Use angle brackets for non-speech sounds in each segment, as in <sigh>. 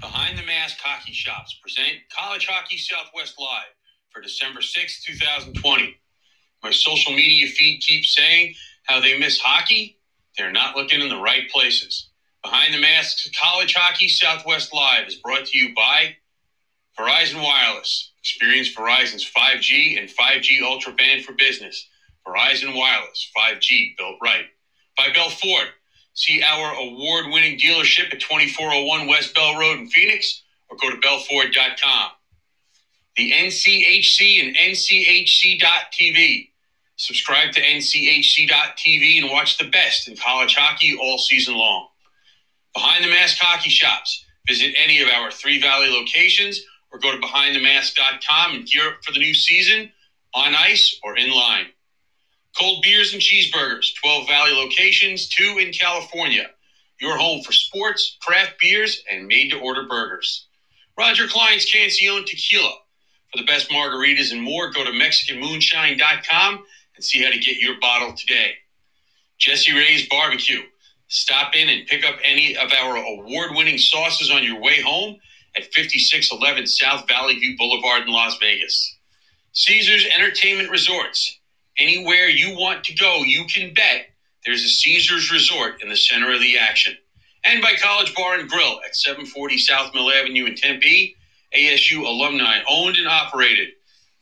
Behind the Mask Hockey Shops present College Hockey Southwest Live for December 6, 2020. My social media feed keeps saying how they miss hockey. They're not looking in the right places. Behind the Mask College Hockey Southwest Live is brought to you by Verizon Wireless. Experience Verizon's 5G and 5G Ultra Band for business. Verizon Wireless, 5G built right. By Bell Ford. See our award winning dealership at 2401 West Bell Road in Phoenix or go to bellford.com. The NCHC and NCHC.TV. Subscribe to NCHC.TV and watch the best in college hockey all season long. Behind the Mask Hockey Shops. Visit any of our Three Valley locations or go to BehindTheMask.com and gear up for the new season on ice or in line. Cold beers and cheeseburgers, 12 Valley locations, two in California. Your home for sports, craft beers, and made to order burgers. Roger Clyne's Cancion Tequila. For the best margaritas and more, go to MexicanMoonshine.com and see how to get your bottle today. Jessie Rae's Barbecue. Stop in and pick up any of our award winning sauces on your way home at 5611 South Valley View Boulevard in Las Vegas. Caesars Entertainment Resorts. Anywhere you want to go, you can bet there's a Caesars Resort in the center of the action. And by College Bar and Grill at 740 South Mill Avenue in Tempe, ASU alumni owned and operated.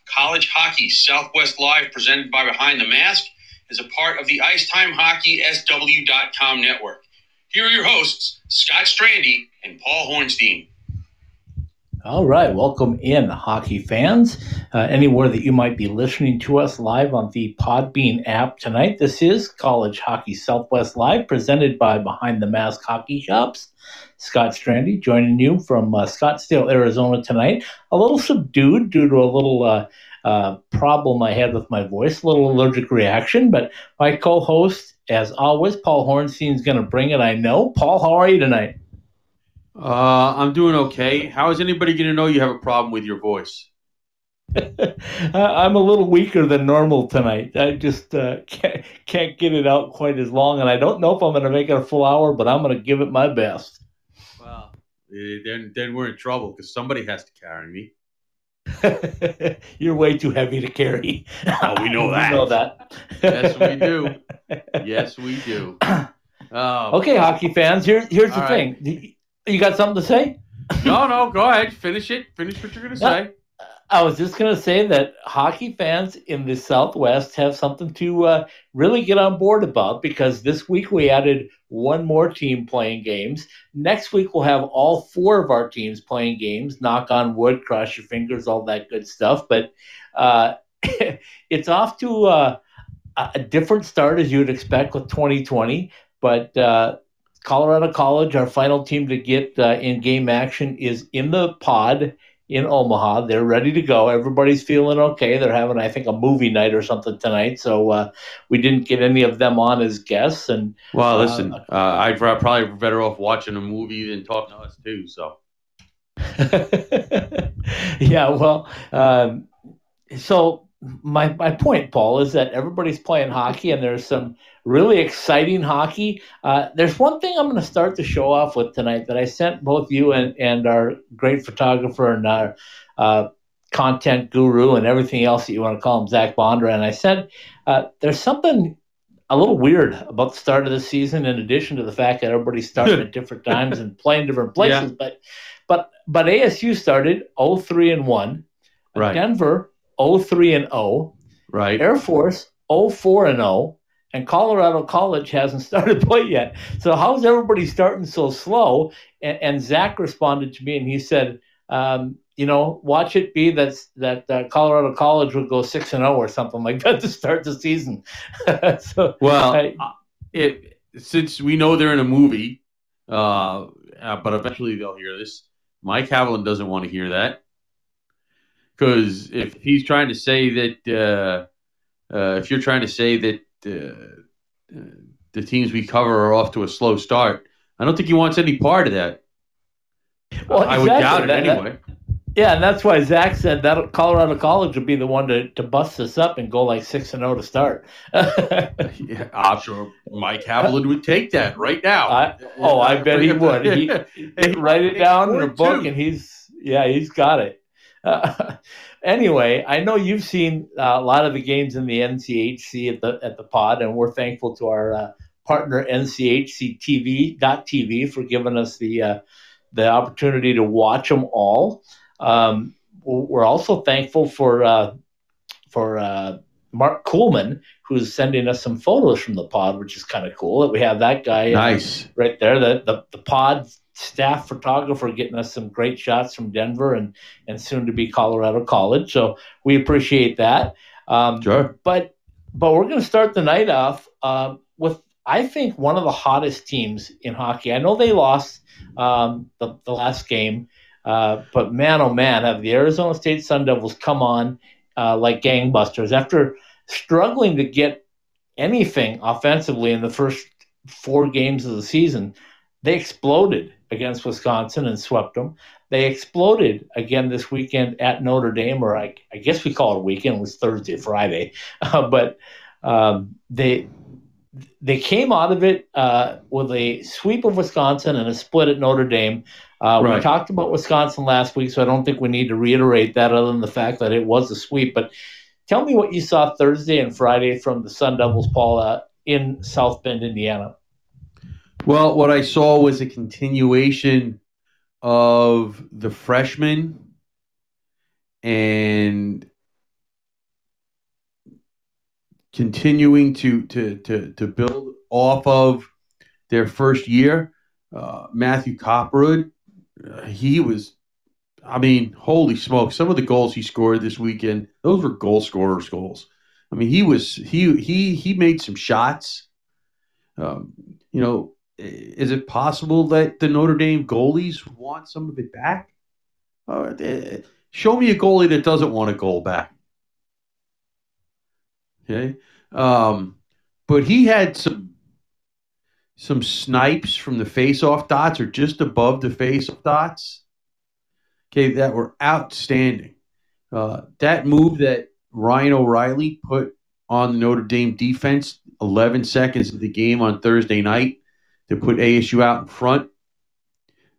College Hockey Southwest Live, presented by Behind the Mask, is a part of the Icetime Hockey SW.com network. Here are your hosts, Scott Strandy and Paul Hornstein. All right, welcome in, hockey fans. Uh, anywhere that you might be listening to us live on the Podbean app tonight, this is College Hockey Southwest Live, presented by Behind the Mask Hockey Shops. Scott Strandy joining you from uh, Scottsdale, Arizona tonight. A little subdued due to a little uh, uh problem I had with my voice, a little allergic reaction, but my co host, as always, Paul Hornstein, is going to bring it, I know. Paul, how are you tonight? Uh, I'm doing okay. How is anybody going to know you have a problem with your voice? <laughs> I'm a little weaker than normal tonight. I just uh, can't, can't get it out quite as long, and I don't know if I'm going to make it a full hour, but I'm going to give it my best. Well, eh, then then we're in trouble because somebody has to carry me. <laughs> You're way too heavy to carry. <laughs> Oh, we know that. we know that. yes, we do. Yes, we do. <clears throat> Oh. Okay, hockey fans. Here, here's the right. thing. You got something to say? no, no, go ahead. Finish it. Finish what you're going to no, say. I was just going to say that hockey fans in the Southwest have something to uh, really get on board about because this week we added one more team playing games. Next week we'll have all four of our teams playing games. Knock on wood, cross your fingers, all that good stuff. But uh, <laughs> it's off to uh, a different start as you would expect with 2020. But uh, Colorado College, our final team to get uh, in game action, is in the pod in Omaha. They're ready to go. Everybody's feeling okay. They're having, I think, a movie night or something tonight. So uh, we didn't get any of them on as guests. And well, uh, listen, uh, I'd probably better off watching a movie than talking to us too. So. <laughs> yeah, well, um, so my my point, Paul, is that everybody's playing hockey, and there's some really exciting hockey. Uh, there's one thing I'm going to start the show off with tonight that I sent both you and and our great photographer and our uh, content guru and everything else that you want to call him, Zach Bondra. And I said uh, there's something a little weird about the start of the season, in addition to the fact that everybody's starting <laughs> at different times and playing different places. Yeah. But but but ASU started 0-3 and one. Right. Denver 03 and 0. Right. Air Force 04 and 0. And Colorado College hasn't <laughs> started play yet. So how's everybody starting so slow? And, and Zach responded to me and he said, um, you know, watch it be that that uh, Colorado College would go six and zero oh or something like that <laughs> to start the season. <laughs> so, well, I, it since we know they're in a movie, uh, uh, but eventually they'll hear this. Mike Haviland doesn't want to hear that. Because if he's trying to say that, uh, uh, if you're trying to say that uh, the teams we cover are off to a slow start, I don't think he wants any part of that. Well, I exactly. would doubt it that, anyway. That, Yeah, and that's why Zach said that Colorado College would be the one to, to bust us up and go like six and zero oh to start. <laughs> yeah, I'm sure Mike Haviland would take that right now. I, oh, I <laughs> bet he would. He, <laughs> he write it down in a book, and he's yeah, he's got it. Uh, anyway, I know you've seen uh, a lot of the games in the NCHC at the at the pod, and we're thankful to our uh, partner NCHC for giving us the uh, the opportunity to watch them all. Um, we're also thankful for uh, for uh, Mark Coolman, who's sending us some photos from the pod, which is kind of cool that we have that guy uh, nice right there. The, the the pod staff photographer getting us some great shots from Denver and and soon to be Colorado College. So we appreciate that. Um, sure. But but we're going to start the night off uh, with I think one of the hottest teams in hockey. I know they lost um, the the last game. Uh, but man, oh man, have the Arizona State Sun Devils come on uh, like gangbusters after struggling to get anything offensively in the first four games of the season. They exploded against Wisconsin and swept them. They exploded again this weekend at Notre Dame, or I, I guess we call it a weekend. It was Thursday, Friday, <laughs> uh, but um, they they came out of it uh, with a sweep of Wisconsin and a split at Notre Dame. Uh, right. We talked about Wisconsin last week, so I don't think we need to reiterate that other than the fact that it was a sweep. But tell me what you saw Thursday and Friday from the Sun Devils, Paula, in South Bend, Indiana. Well, what I saw was a continuation of the freshmen and continuing to to to to build off of their first year. Uh, Matthew Kopperud, uh, he was, I mean, holy smoke! Some of the goals he scored this weekend, those were goal scorers' goals. I mean, he was he he he made some shots. Um, you know, is it possible that the Notre Dame goalies want some of it back? Uh, show me a goalie that doesn't want a goal back. Okay. Um, but he had some some snipes from the face-off dots or just above the face-off dots. Okay, that were outstanding. Uh, that move that Ryan O'Reilly put on the Notre Dame defense 11 seconds of the game on Thursday night to put ASU out in front.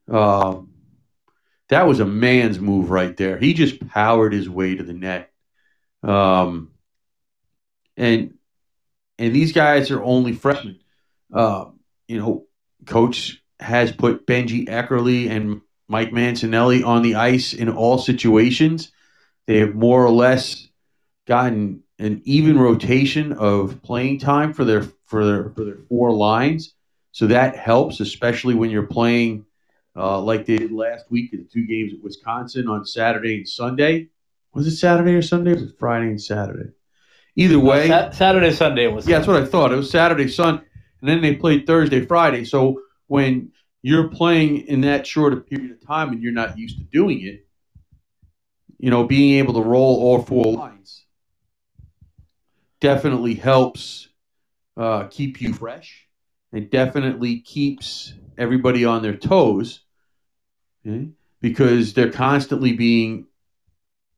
Uh, that was a man's move right there. He just powered his way to the net. Um, and and these guys are only freshmen. Uh, you know, coach has put Benji Eckerly and Mike Mancinelli on the ice in all situations. They have more or less gotten an even rotation of playing time for their for their for their four lines. So that helps, especially when you're playing uh, like they did last week in the two games at Wisconsin on Saturday and Sunday. Was it Saturday or Sunday? was it Friday and Saturday? Either way, Sa- Saturday, Sunday was. Yeah, that's what I thought. It was Saturday, Sun, and then they played Thursday, Friday. So when you're playing in that short a period of time and you're not used to doing it, you know, being able to roll all four lines definitely helps uh, keep you fresh. It definitely keeps everybody on their toes okay? because they're constantly being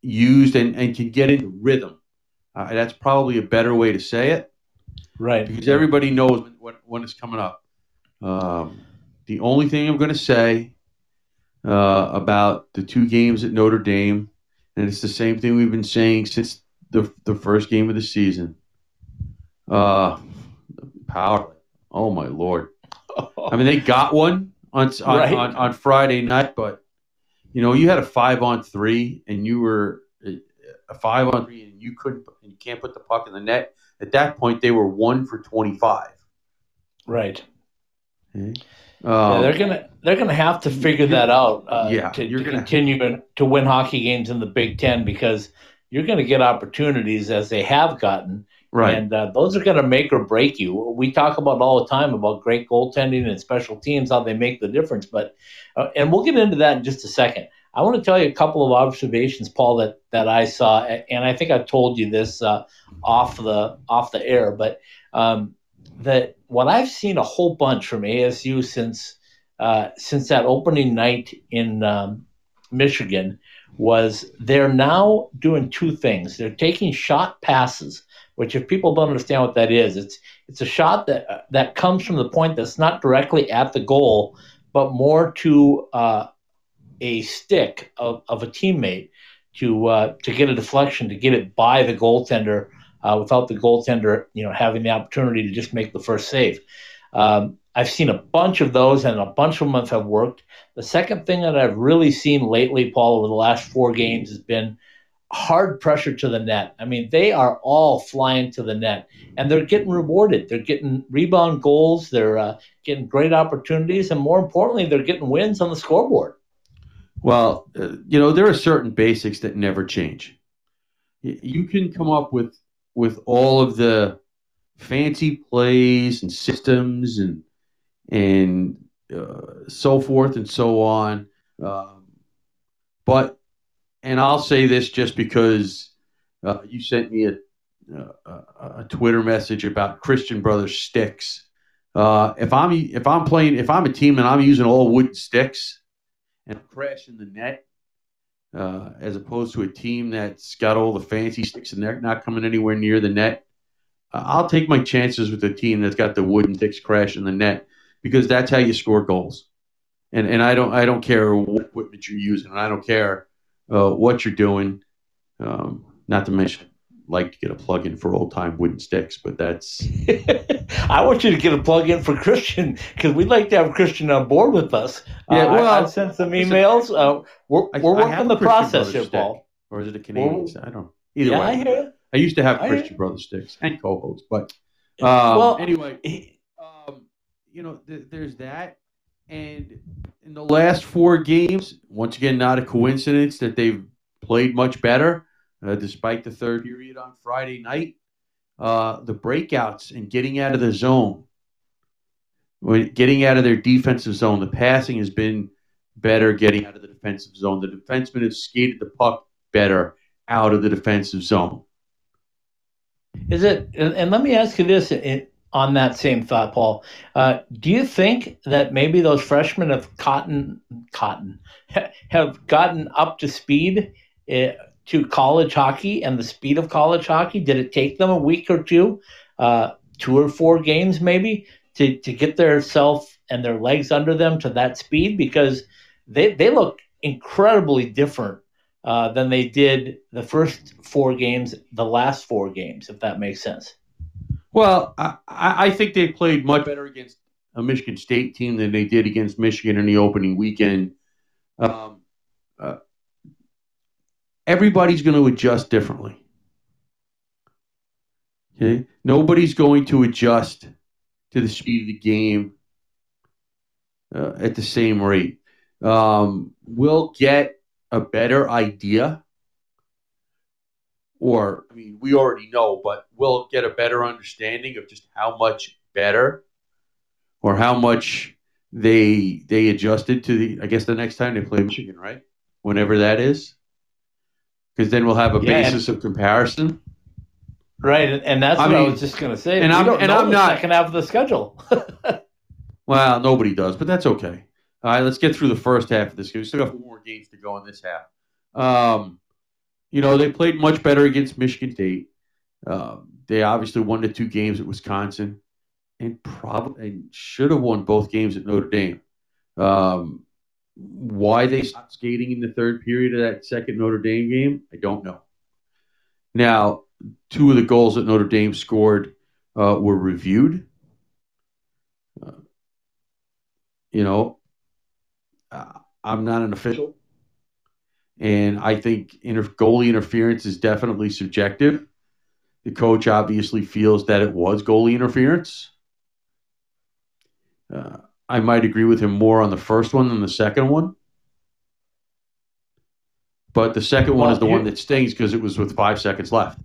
used and, and can get into rhythm. Uh, that's probably a better way to say it. Right. Because everybody knows when, when it's coming up. Um, the only thing I'm going to say uh, about the two games at Notre Dame, and it's the same thing we've been saying since the, the first game of the season. Uh, power. Oh, my Lord. I mean, they got one on, on, right. on, on Friday night, but, you know, you had a five on three, and you were a five on three and you couldn't and you can't put the puck in the net, at that point they were one for twenty five. Right. Okay. Um, yeah, they're gonna they're gonna have to figure that out. Uh, yeah, to, you're to gonna continue to win hockey games in the Big Ten because you're going to get opportunities as they have gotten, right? And uh, those are going to make or break you. We talk about all the time about great goaltending and special teams, how they make the difference. But uh, and we'll get into that in just a second. I want to tell you a couple of observations, Paul, that, that I saw, and I think I told you this uh, off the off the air, but um, that what I've seen a whole bunch from ASU since uh, since that opening night in um, Michigan was they're now doing two things. They're taking shot passes, which if people don't understand what that is, it's it's a shot that that comes from the point that's not directly at the goal, but more to uh, a stick of, of a teammate to uh, to get a deflection to get it by the goaltender uh, without the goaltender you know having the opportunity to just make the first save. Um, I've seen a bunch of those, and a bunch of them have worked. The second thing that I've really seen lately, Paul, over the last four games, has been hard pressure to the net. I mean, they are all flying to the net, and they're getting rewarded. They're getting rebound goals. They're uh, getting great opportunities, and more importantly, they're getting wins on the scoreboard. Well, uh, you know, there are certain basics that never change. You can come up with with all of the fancy plays and systems and and uh, so forth and so on. Um, but and I'll say this just because uh, you sent me a, a, a Twitter message about Christian Brothers sticks. Uh, if I'm if I'm playing if I'm a team and I'm using all wooden sticks and crashing the net, uh, as opposed to a team that's got all the fancy sticks and they're not coming anywhere near the net. I'll take my chances with a team that's got the wooden sticks crashing the net because that's how you score goals. And and I don't I don't care what equipment you're using, and I don't care uh, what you're doing. Um, not to mention, like to get a plug-in for old-time wooden sticks, but that's. <laughs> I want you to get a plug-in for Christian because we'd like to have Christian on board with us. Yeah, uh, well, I, have sent some emails. Uh, we're we're I, working I the process here, Paul. Or is it a Canadian? I don't know. Either yeah, way, I, I, used to have Christian Brother sticks and co-hosts, but um, well, anyway, um, you know, th- there's that, and in the last four games, once again, not a coincidence that they've played much better, uh, despite the third period on Friday night. Uh, the breakouts and getting out of the zone, getting out of their defensive zone, the passing has been better getting out of the defensive zone. The defensemen have skated the puck better out of the defensive zone. Is it? And let me ask you this: on that same thought, Paul. Uh, do you think that maybe those freshmen have cotton, cotton, <laughs> have gotten up to speed uh, to college hockey and the speed of college hockey? Did it take them a week or two, uh, two or four games maybe, to, to get their self and their legs under them to that speed? Because they, they look incredibly different uh, than they did the first four games, the last four games, if that makes sense. Well, I, I think they played much better against a Michigan State team than they did against Michigan in the opening weekend. Um, uh, everybody's going to adjust differently. Okay, nobody's going to adjust to the speed of the game uh, at the same rate. Um, we'll get a better idea or I mean, we already know, but we'll get a better understanding of just how much better or how much they they adjusted to the. I guess the next time they play Michigan, right? Whenever that is, because then we'll have a yeah, basis of comparison. Right, and that's I what mean, I was just going to say. And we I'm and I'm not second half of the schedule. <laughs> well, nobody does, but that's okay. All right, let's get through the first half of this. Game. We still got four more games to go in this half. Um, you know, they played much better against Michigan State. Um, they obviously won the two games at Wisconsin, and probably and should have won both games at Notre Dame. Um, why they stopped skating in the third period of that second Notre Dame game, I don't know. Now, two of the goals that Notre Dame scored uh, were reviewed. Uh, you know, I'm not an official, and I think inter- goalie interference is definitely subjective. The coach obviously feels that it was goalie interference. Uh, I might agree with him more on the first one than the second one. But the second well, one is the one that stings because it was with five seconds left.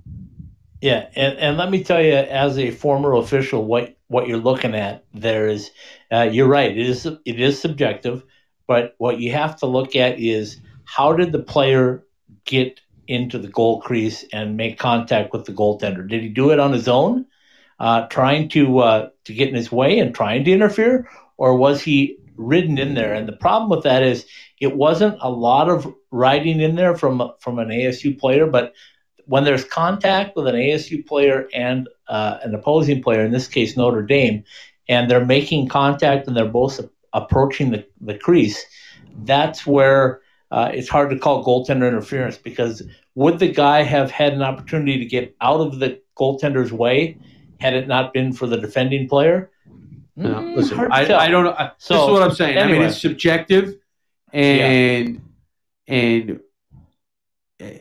Yeah, and, and let me tell you, as a former official, what what you're looking at there is, uh, you're right. It is it is subjective, but what you have to look at is how did the player get into the goal crease and make contact with the goaltender? Did he do it on his own, uh, trying to uh, to get in his way and trying to interfere, or was he ridden in there, and the problem with that is it wasn't a lot of riding in there from from an ASU player, but when there's contact with an ASU player and uh, an opposing player, in this case Notre Dame, and they're making contact and they're both approaching the, the crease, that's where uh, it's hard to call goaltender interference because would the guy have had an opportunity to get out of the goaltender's way had it not been for the defending player? No, mm, listen, I, I, don't know. So, this is what I'm saying. Anyway. I mean, it's subjective, and yeah. and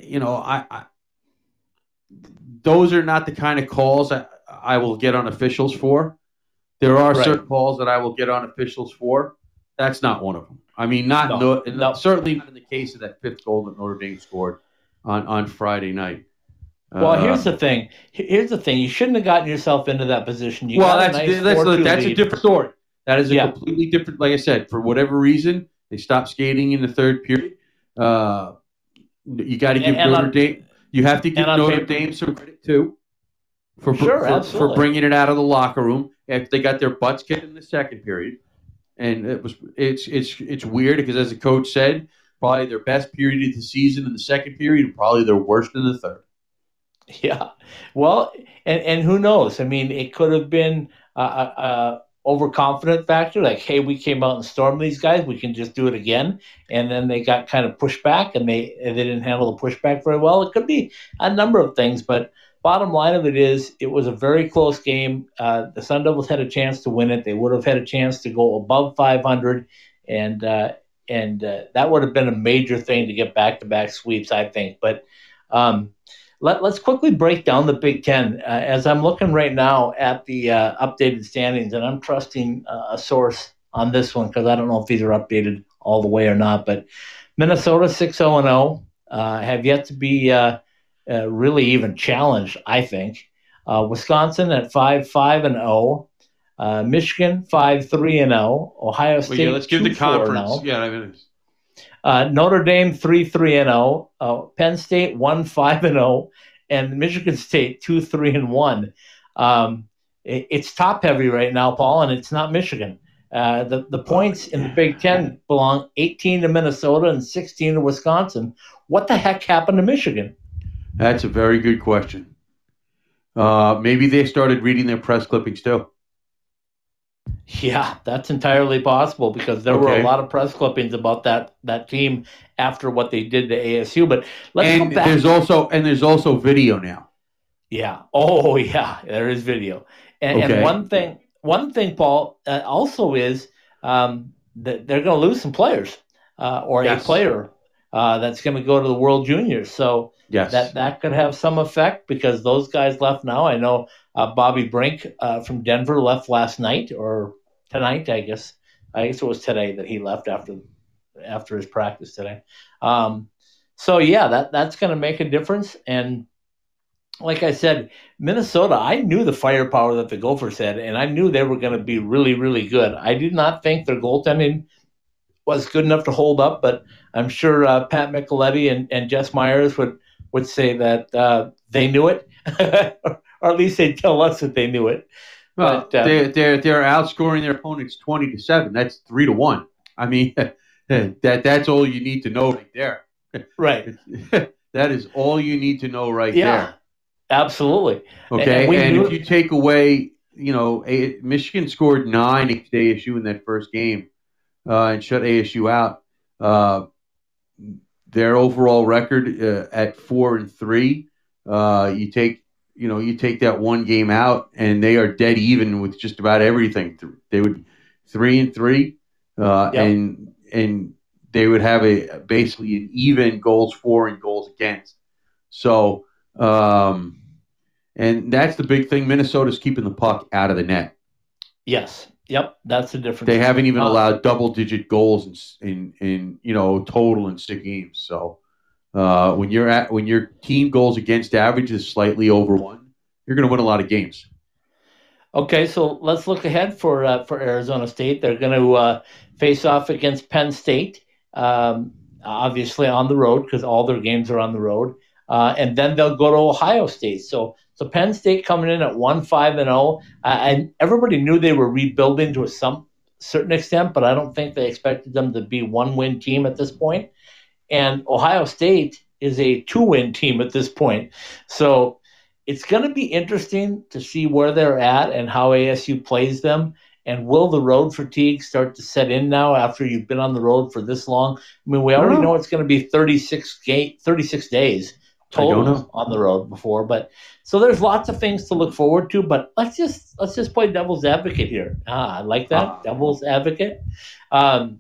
you know, I, I, those are not the kind of calls I, I will get on officials for. There are right. certain calls that I will get on officials for. That's not one of them. I mean, not no, no, no. certainly not in the case of that fifth goal that Notre Dame scored on on Friday night. Well, uh, here's the thing. Here's the thing. You shouldn't have gotten yourself into that position. You well, that's nice that's, that's, that's a different story. That is a yeah. completely different. Like I said, for whatever reason, they stopped skating in the third period. Uh, you got to give and, Notre Dame. You have to give Notre paper, Dame some credit too for sure, for, for, bringing it out of the locker room after they got their butts kicked in the second period. And it was it's it's it's weird because as the coach said, probably their best period of the season in the second period, and probably their worst in the third. <laughs> Yeah, well, and and who knows? I mean, it could have been a, a, overconfident factor, like, hey, we came out and stormed these guys, we can just do it again, and then they got kind of pushed back, and they they didn't handle the pushback very well. It could be a number of things, but bottom line of it is, it was a very close game. Uh, the Sun Devils had a chance to win it. They would have had a chance to go above 500, and uh, and uh, that would have been a major thing to get back to back sweeps, I think. But um, let, us quickly break down the Big Ten. Uh, as I'm looking right now at the uh, updated standings, and I'm trusting uh, a source on this one because I don't know if these are updated all the way or not. But Minnesota 6 0 0 have yet to be uh, really even challenged, I think. Uh, Wisconsin at 5 5 and 0. Uh, Michigan 5 3 and 0. Ohio State. Well, yeah, let's give the conference. Oh. Yeah, I mean, uh, Notre Dame 3 3 and 0. Uh, Penn State 1 5 and 0. And Michigan State 2 3 and 1. Um, it, it's top heavy right now, Paul, and it's not Michigan. Uh, the, the points in the Big Ten belong 18 to Minnesota and 16 to Wisconsin. What the heck happened to Michigan? That's a very good question. Uh, maybe they started reading their press clippings too. Yeah, that's entirely possible because there okay. were a lot of press clippings about that that team after what they did to ASU. But let's and back. there's also and there's also video now. Yeah. Oh, <laughs> yeah. There is video. And, okay. and one thing, one thing, Paul, uh, also is um, that they're going to lose some players uh, or yes. a player uh, that's going to go to the World Juniors. So Yes. That that could have some effect because those guys left now. I know uh, Bobby Brink uh, from Denver left last night or tonight, I guess. I guess it was today that he left after after his practice today. Um, so yeah, that that's going to make a difference. And like I said, Minnesota, I knew the firepower that the Gophers had, and I knew they were going to be really, really good. I did not think their goaltending was good enough to hold up, but I'm sure uh, Pat Micheletti and, and Jess Myers would would say that uh, they knew it, <laughs> or at least they'd tell us that they knew it. Well, but, uh, they're, they're they're outscoring their opponents twenty to seven. That's three to one. I mean, <laughs> that that's all you need to know right there. Right. <laughs> that is all you need to know right yeah, there. Absolutely. Okay. And, and if you take away, you know, a, Michigan scored nine against ASU in that first game uh, and shut ASU out. Uh, their overall record uh, at four and three. Uh, you take you know you take that one game out, and they are dead even with just about everything. They would three and three, uh, yep. and and they would have a basically an even goals for and goals against. So, um, and that's the big thing. Minnesota's keeping the puck out of the net. Yes, Yep, that's the difference. They haven't even uh, allowed double digit goals in, in, in you know total in six games. So uh, when you're at when your team goals against average is slightly over one, you're going to win a lot of games. Okay, so let's look ahead for uh, for Arizona State. They're going to uh, face off against Penn State, um, obviously on the road because all their games are on the road, uh, and then they'll go to Ohio State. So so Penn State coming in at one five and zero, oh, uh, and everybody knew they were rebuilding to some certain extent, but I don't think they expected them to be one win team at this point. And Ohio State is a two win team at this point. So it's going to be interesting to see where they're at and how ASU plays them. And will the road fatigue start to set in now after you've been on the road for this long? I mean, we already know. know it's going to be 36, ga- 36 days total on the road before, but so there's lots of things to look forward to. But let's just let's just play devil's advocate here. Ah, I like that uh, devil's advocate. Um,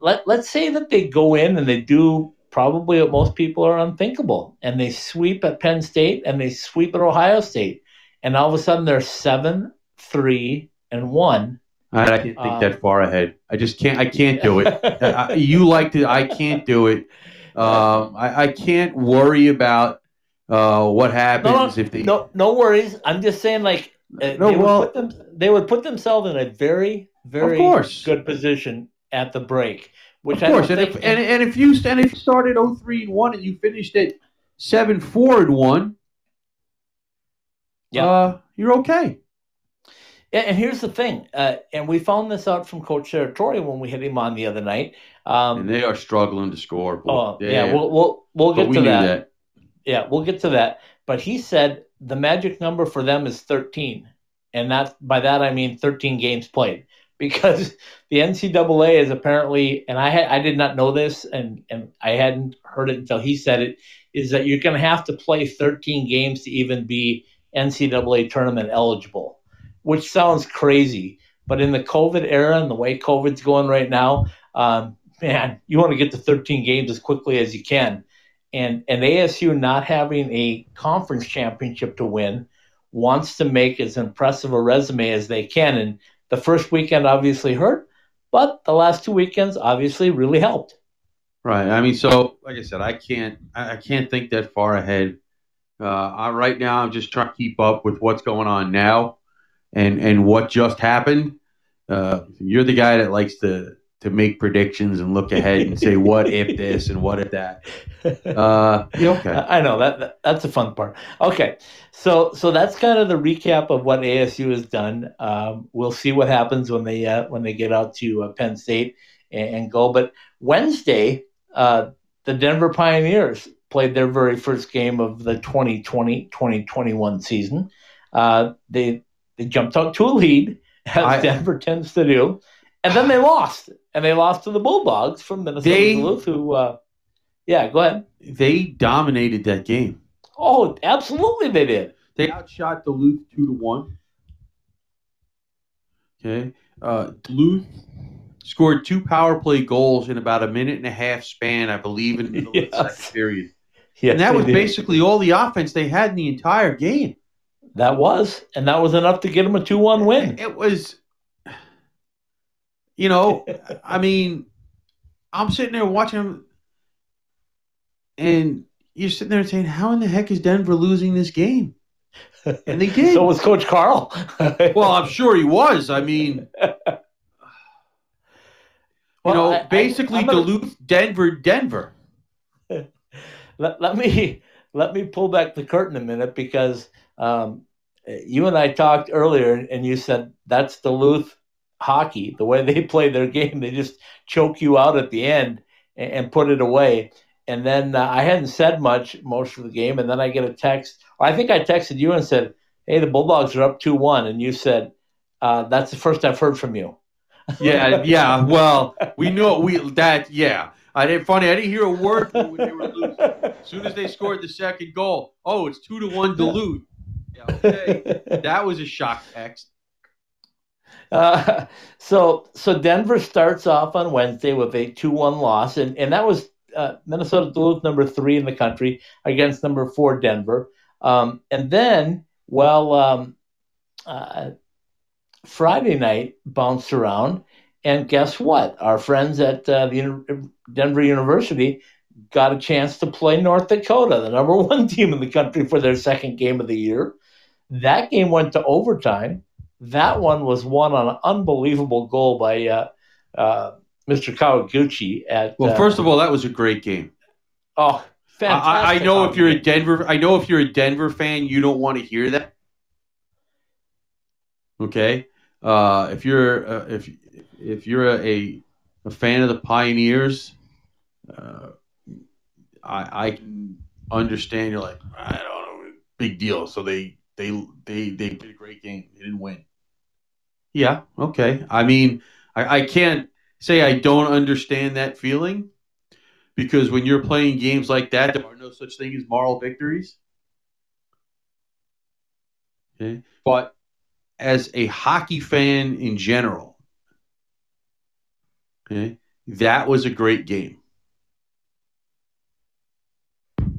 let let's say that they go in and they do probably what most people are unthinkable. And they sweep at Penn State and they sweep at Ohio State. And all of a sudden they're seven, three, and one. I can't think um, that far ahead. I just can't. I can't do it. I, <laughs> you like to. I can't do it. Um, I, I, can't worry about uh, what happens no, if they. No, no worries. I'm just saying, like, uh, no, they, well, would them, they would put themselves in a very, very good position at the break. Which of course, and if, and, and if you and if you started 03 and one and you finished at seven four and one, yeah, uh, you're okay. And here's the thing, uh, and we found this out from Coach Serratore when we hit him on the other night. Um, and they are struggling to score. Oh, yeah, we'll we'll, we'll get to we that. that. Yeah, we'll get to that. But he said the magic number for them is 13, and that by that I mean 13 games played <laughs> because the NCAA is apparently, and I had, I did not know this, and and I hadn't heard it until he said it, is that you're going to have to play 13 games to even be NCAA tournament eligible, which sounds crazy. But in the COVID era and the way COVID's going right now, um, man, you want to get to 13 games as quickly as you can. And and ASU not having a conference championship to win wants to make as impressive a resume as they can. And the first weekend obviously hurt, but the last two weekends obviously really helped. Right. I mean, so like I said, I can't I can't think that far ahead. Uh, I, right now, I'm just trying to keep up with what's going on now, and and what just happened. Uh, you're the guy that likes to to make predictions and look ahead and say <laughs> what if this and what if that. Uh, yeah, okay. I know that, that, that's the fun part. Okay, so so that's kind of the recap of what ASU has done. Um, we'll see what happens when they uh, when they get out to uh, Penn State and, and, go. But Wednesday, uh, the Denver Pioneers played their very first game of the 2020-2021 season. Uh, they they jumped out to a lead as I, Denver tends to do and then they lost, and they lost to the Bulldogs from Minnesota they, Duluth. Who, uh, yeah, go ahead. They dominated that game. Oh, absolutely, they did. They outshot Duluth two to one. Okay, uh, Duluth scored two power play goals in about a minute and a half span, I believe, in the <laughs> yes. second period. Yes, and that was did. basically all the offense they had in the entire game. That was, and that was enough to get him a two-one win. It was you know, <laughs> I mean, I'm sitting there watching them, and you're sitting there saying, "How in the heck is Denver losing this game?" And they <laughs> did. so was Coach Carle. <laughs> well, I'm sure he was. I mean, well, you know, I, basically I. Duluth, Denver, Denver. let, let me let me pull back the curtain a minute because um, you and I talked earlier, and you said that's Duluth hockey, the way <laughs> they play their game, they just choke you out at the end and, and put it away. And then uh, I hadn't said much most of the game, and then I get a text. I think I texted you and said, "Hey, the Bulldogs are up two one," and you said, uh, "That's the first I've heard from you." yeah, yeah. Well, we know we that. Yeah, I didn't. Funny, I didn't hear a word when they were losing. As soon as they scored the second goal, oh, it's two to one Duluth. Yeah, okay, <laughs> that was a shock text. Uh, so so Denver starts off on Wednesday with a two one loss, and and that was uh, Minnesota Duluth number three in the country against number four Denver, um, and then well um, uh, Friday night bounced around, and guess what? Our friends at uh, the Denver University got a chance to play North Dakota, the number <laughs> one team in the country, for their second game of the year. That game went to overtime. That one was won on an unbelievable goal by uh, uh, Mr. Kawaguchi. At well, first of all, that was a great game. Oh, fantastic! I, I know if you're a Denver, I know if you're a Denver fan, you don't want to hear that. Okay, uh, if you're uh, if if you're a, a, a fan of the Pioneers, uh, I, I can understand. You're like, I don't know, big deal. So they they they they did a great game. They didn't win. Yeah, okay. I mean, I, I can't say I don't understand that feeling because when you're playing games like that, there are no such thing as moral victories. Okay, but as a hockey fan in general, okay, that was a great game.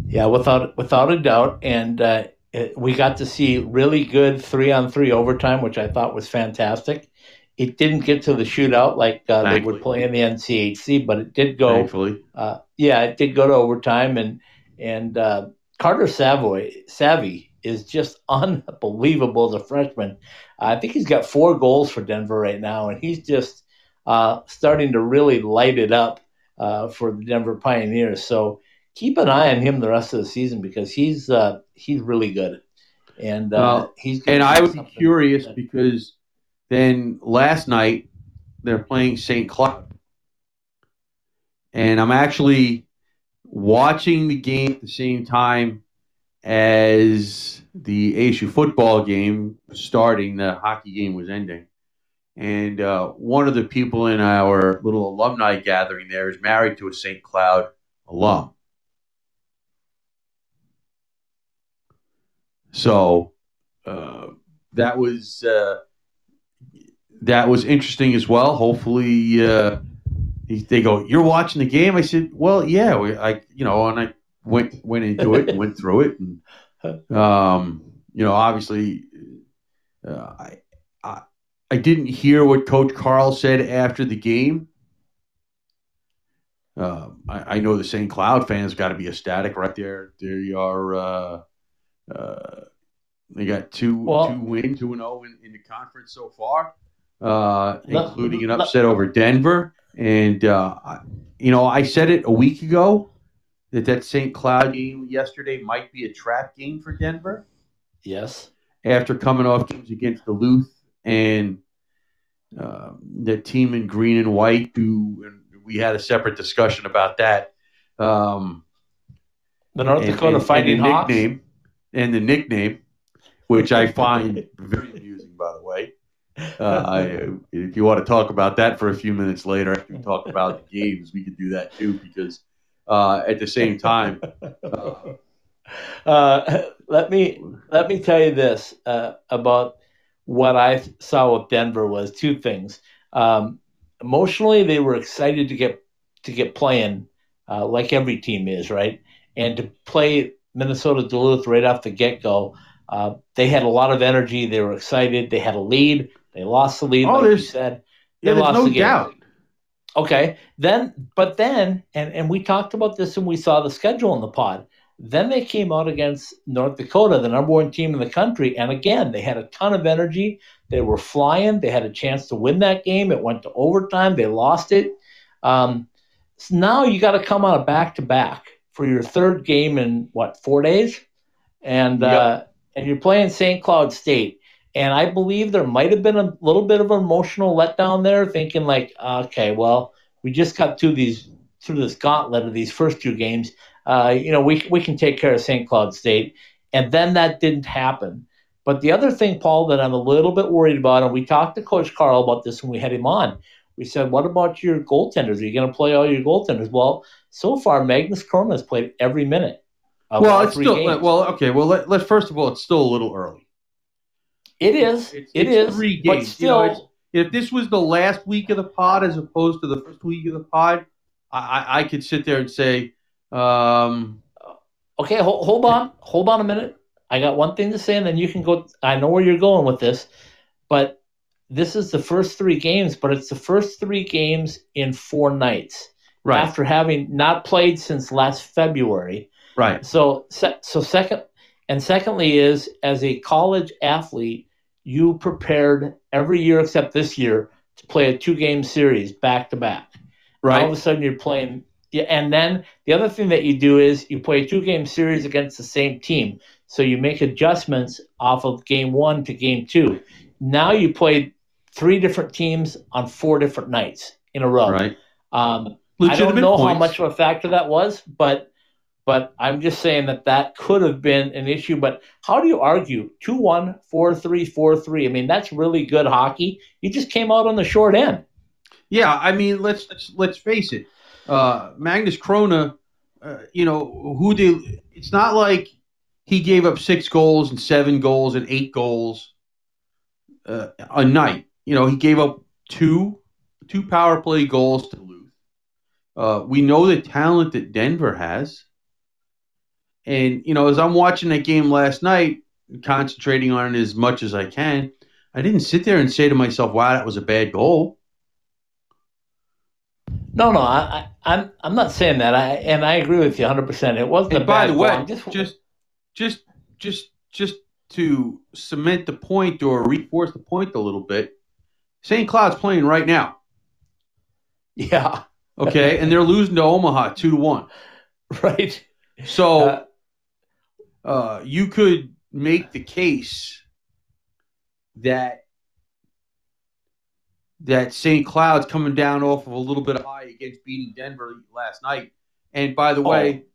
Yeah, without without a doubt, and uh, it, we got to see really good three on three overtime, which I thought was fantastic. It didn't get to the shootout like uh, they would play in the NCHC, but it did go. Thankfully, uh, yeah, it did go to overtime, and and uh, Carter Savoie Savvy is just <laughs> unbelievable as a freshman. I think he's got four goals for Denver right now, and he's just uh, starting to really light it up uh, for the Denver Pioneers. So keep an eye on him the rest of the season because he's uh, he's really good, and uh, he's. And I would be curious because then last night they're playing St. Cloud, and I'm actually watching the game at the same time as the ASU football game starting. The hockey game was ending. And uh, one of the people in our little alumni gathering there is married to a St. Cloud alum. So uh, that was uh, that was interesting as well. Hopefully, uh, they go, "You're watching the game." I said, "Well, yeah, we, I you know," and I went went into it, and went through it, and <laughs> um, you know, obviously, uh, I, I I didn't hear what Coach Carle said after the game. Uh, I, I, know the St. Cloud fans got to be ecstatic right there. They are uh, uh, they got two well, two wins, two and zero oh in, in the conference so far, uh, including an upset over Denver. And uh, you know, I said it a week ago that that St. Cloud game yesterday might be a trap game for Denver. Yes. After coming off games against Duluth and uh, the team in green and white, who and we had a separate discussion about that. Um, the North Dakota and, Fighting and Hawks. Nickname, and the nickname, which I find very amusing, by the way. Uh, I, if you want to talk about that for a few minutes later, after we talk about the games, we could do that too. Because uh, at the same time, uh, uh let me let me tell you this uh, about what I saw with Denver was two things. Um, emotionally, they were excited to get to get playing, uh, like every team is, right? And to play Minnesota Duluth right off the get go. Uh, they had a lot of energy. They were excited. They had a lead. They lost the lead, oh, like you said. They yeah, lost no the doubt. Okay, then, but then, and and we talked about this and we saw the schedule in the pod. Then they came out against North Dakota, the number one team in the country, and again they had a ton of energy. They were flying. They had a chance to win that game. It went to overtime. They lost it. Um, so now you got to come on a back to back for your third game in what four days, and yep. uh, and you're playing St. Cloud State. And I believe there might have been a little bit of an emotional letdown there, thinking like, okay, well, we just got through these through this gauntlet of these first two games. Uh, you know, we we can take care of St. Cloud State, and then that didn't happen. But the other thing, Paul, that I'm a little bit worried about, and we talked to Coach Carle about this when we had him on. We said, what about your goaltenders? Are you going to play all your goaltenders? Well, so far Magnus Chrona has played every minute. well, it's still games. well. Okay, well, let, let first of all, it's still a little early. It is. It's, it it's is, Three games. But still, you know, if this was the last week of the pod as opposed to the first week of the pod, I, I, I could sit there and say, um, okay, hold, hold on, hold on a minute. I got one thing to say, and then you can go. I know where you're going with this, but this is the first three games, but it's the first three games in four nights right. after having not played since last February. Right. So, so second, and secondly is as a college athlete, you prepared every year except this year to play a two-game series back to back. Right. All of a sudden, you're playing. Yeah, and then the other thing that you do is you play a two-game series against the same team. So you make adjustments off of game one to game two. Now you play three different teams on four different nights in a row. Right. Um, I don't know points. how much of a factor that was, but but I'm just saying that that could have been an issue. But how do you argue 2 1, 4 3, 4 3? I mean, that's really good hockey. You just came out on the short end. Yeah, I mean, let's let's, let's face it. Uh, Magnus Chrona, uh, you know, who did? It's not like he gave up six goals and seven goals and eight goals uh, a night. You know, he gave up two two power play goals to Luth. Uh, we know the talent that Denver has. And, you know, as I'm watching that game last night, concentrating on it as much as I can, I didn't sit there and say to myself, wow, that was a bad goal. No, no, I, am I'm, I'm not saying that. I and I agree with you 100. percent It wasn't. And by the way, just, just just just just to cement the point or reinforce the point a little bit, St. Cloud's playing right now. Yeah. Okay, and they're losing to Omaha two to one. <laughs> Right. So uh, uh, you could make the case that that St. Cloud's coming down off of a little bit of high against beating Denver last night. And by the oh. way,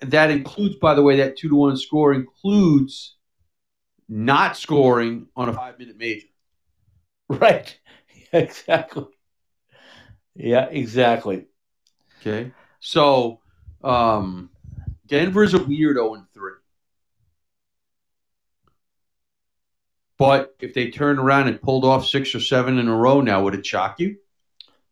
that includes, by the way, that two to one score includes not scoring on a five minute major. <laughs> Right. Exactly. Yeah, exactly. Okay. So um Denver's a weird 0 3. But if they turned around and pulled off six or seven in a row now, would it shock you?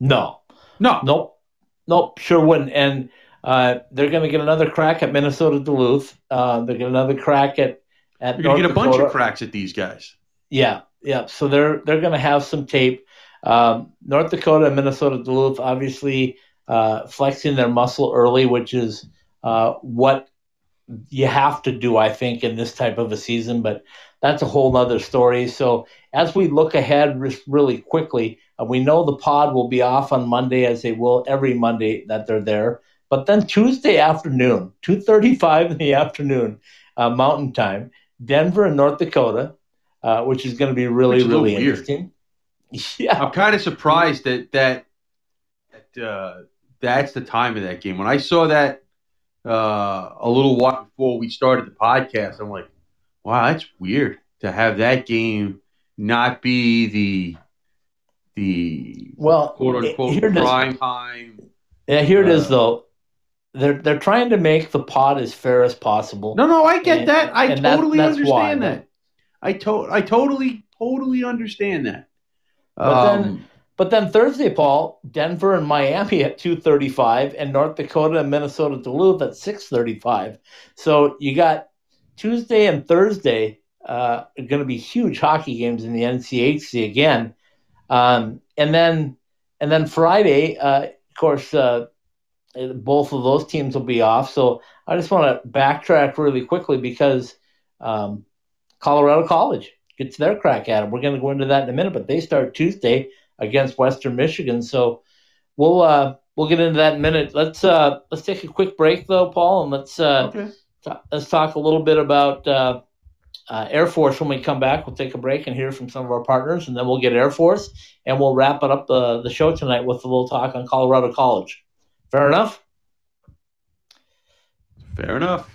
No. No. Nope. Nope. Sure wouldn't. And uh, they're going to get another crack at Minnesota Duluth. Uh, they're going to get another crack at at. You're going to get a Dakota. bunch of cracks at these guys. Yeah, yeah. So they're they're going to have some tape. Um, North Dakota and Minnesota Duluth obviously uh, flexing their muscle early, which is uh, what you have to do, I think, in this type of a season. But that's a whole other story. So as we look ahead really quickly, uh, we know the pod will be off on Monday, as they will every Monday that they're there. But then Tuesday afternoon, 2.35 in the afternoon, uh, Mountain Time, Denver and North Dakota, uh, which is going to be really, really interesting. <laughs> Yeah. I'm kind of surprised that that, that uh, that's the time of that game. When I saw that uh, a little while before we started the podcast, I'm like, wow, that's weird to have that game not be the the well quote unquote prime time. Yeah, here it is uh, though they're they're trying to make the pot as fair as possible. No, no, I get and, that. I totally that, understand why, that. I to- I totally totally understand that. But um, then but then Thursday, Paul, Denver and Miami at 235 and North Dakota and Minnesota Duluth at 635. So you got Tuesday and Thursday uh, going to be huge hockey games in the NCHC again. Um, and then and then Friday, uh, of course, uh, both of those teams will be off. So I just want to backtrack really quickly because um, Colorado College gets their crack at it. We're going to go into that in a minute, but they start Tuesday against Western Michigan. So we'll uh, we'll get into that in a minute. Let's uh, let's take a quick break though, Paul, and let's uh, okay. t- let's talk a little bit about. Uh, uh, Air Force when we come back. We'll take a break and hear from some of our partners, and then we'll get Air Force, and we'll wrap it up the, the show tonight with a little talk on Colorado College. Fair enough? Fair enough.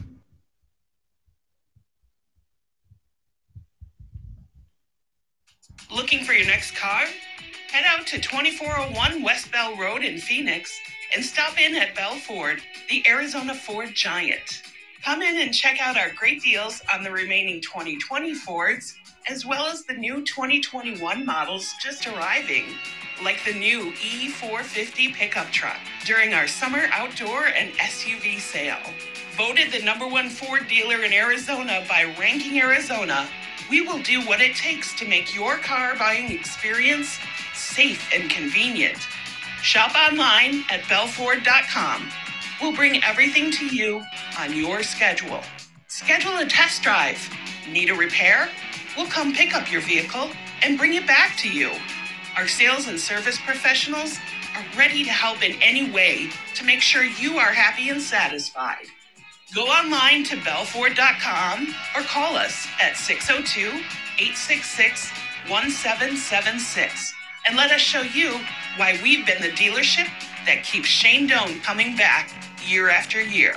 Looking for your next car? Head out to 2401 West Bell Road in Phoenix and stop in at Bell Ford, the Arizona Ford giant. Come in and check out our great deals on the remaining 2020 Fords, as well as the new 2021 models just arriving like the new E450 pickup truck during our summer outdoor and SUV sale. Voted the number one Ford dealer in Arizona by Ranking Arizona, we will do what it takes to make your car buying experience safe and convenient. Shop online at bellford.com. We'll bring everything to you on your schedule. Schedule a test drive. Need a repair? We'll come pick up your vehicle and bring it back to you. Our sales and service professionals are ready to help in any way to make sure you are happy and satisfied. Go online to bellford.com or call us at 602 866 1776 and let us show you why we've been the dealership that keeps Shane Doan coming back year after year.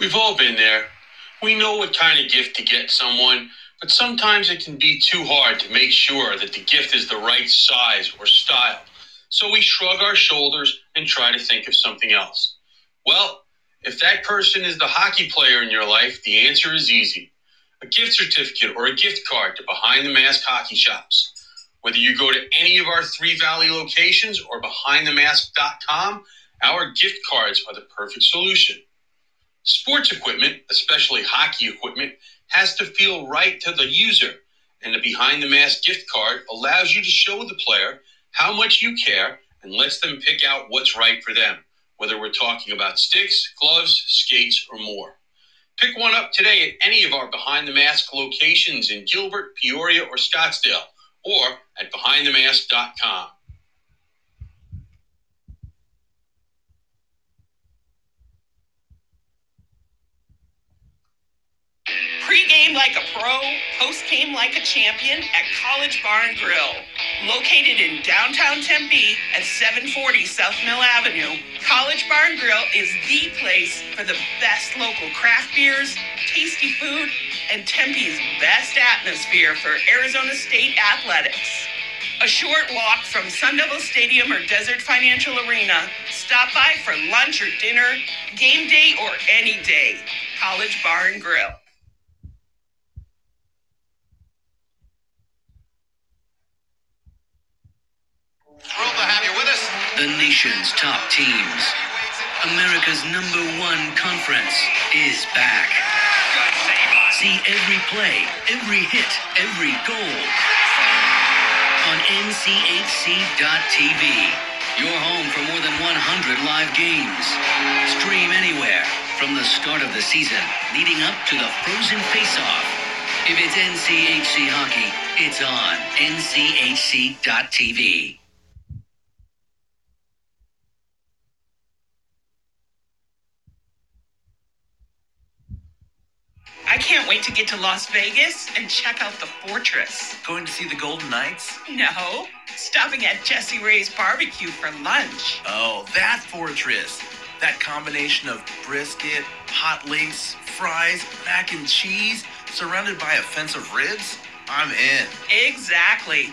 We've all been there. We know what kind of gift to get someone, but sometimes it can be too hard to make sure that the gift is the right size or style. So we shrug our shoulders and try to think of something else. Well, if that person is the hockey player in your life, the answer is easy a gift certificate or a gift card to Behind the Mask hockey shops. Whether you go to any of our Three Valley locations or behindthemask.com, our gift cards are the perfect solution. Sports equipment, especially hockey equipment, has to feel right to the user, and the Behind the Mask gift card allows you to show the player how much you care and lets them pick out what's right for them, whether we're talking about sticks, gloves, skates, or more. Pick one up today at any of our Behind the Mask locations in Gilbert, Peoria, or Scottsdale, or at behindthemask.com. Pre-game like a pro, post-game like a champion at College Bar and Grill. Located in downtown Tempe at 740 South Mill Avenue, College Bar and Grill is the place for the best local craft beers, tasty food, and Tempe's best atmosphere for Arizona State athletics. A short walk from Sun Devil Stadium or Desert Financial Arena. Stop by for lunch or dinner, game day, or any day. College Bar and Grill. Thrilled to have you with us. The nation's top teams. America's number one conference is back. See every play, every hit, every goal on NCHC.TV. Your home for more than 100 live games. Stream anywhere from the start of the season leading up to the Frozen Face-Off. If it's NCHC hockey, it's on NCHC.TV. I can't wait to get to Las Vegas and check out the fortress. Going to see the Golden Knights? No, stopping at Jessie Rae's barbecue for lunch. Oh, that fortress. That combination of brisket, hot links, fries, mac and cheese, surrounded by a fence of ribs? I'm in. Exactly.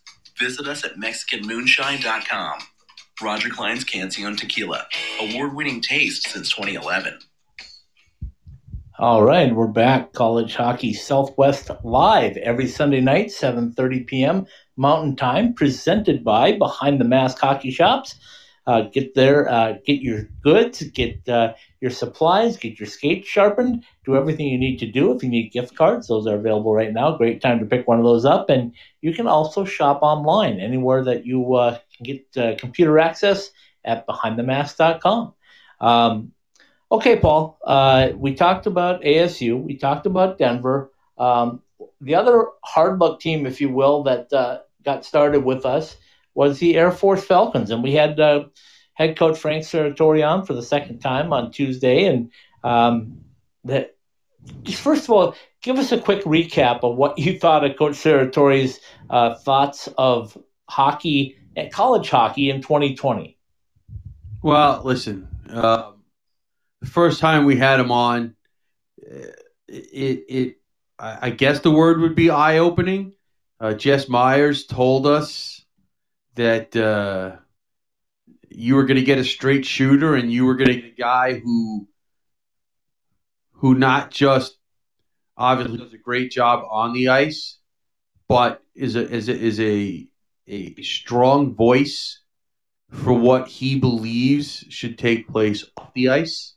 Visit us at MexicanMoonshine.com. Roger Clyne's Cancion Tequila, award winning taste since 2011. All right, we're back. College Hockey Southwest live every Sunday night, 7:30 p.m. Mountain Time, presented by Behind the Mask Hockey Shops. Uh, get there, uh, get your goods, get uh, your supplies, get your skates sharpened, do everything you need to do. If you need gift cards, those are available right now. Great time to pick one of those up. And you can also shop online anywhere that you uh, can get uh, computer access at behindthemask.com. Um, okay, Paul, uh, we talked about ASU, we talked about Denver. Um, the other hard luck team, if you will, that got started with us was the Air Force Falcons, and we had uh, head coach Frank Serratore on for the second time on Tuesday, and um, that. First of all, give us a quick recap of what you thought of Coach Serratore's uh, thoughts of hockey and college hockey in 2020? Well, listen, uh, the first time we had him on, it, it, I guess the word would be eye opening. Uh, Jess Myers told us that uh, you were going to get a straight shooter and you were going to get a guy who who not just obviously does a great job on the ice, but is a is a, is a a strong voice for what he believes should take place off the ice.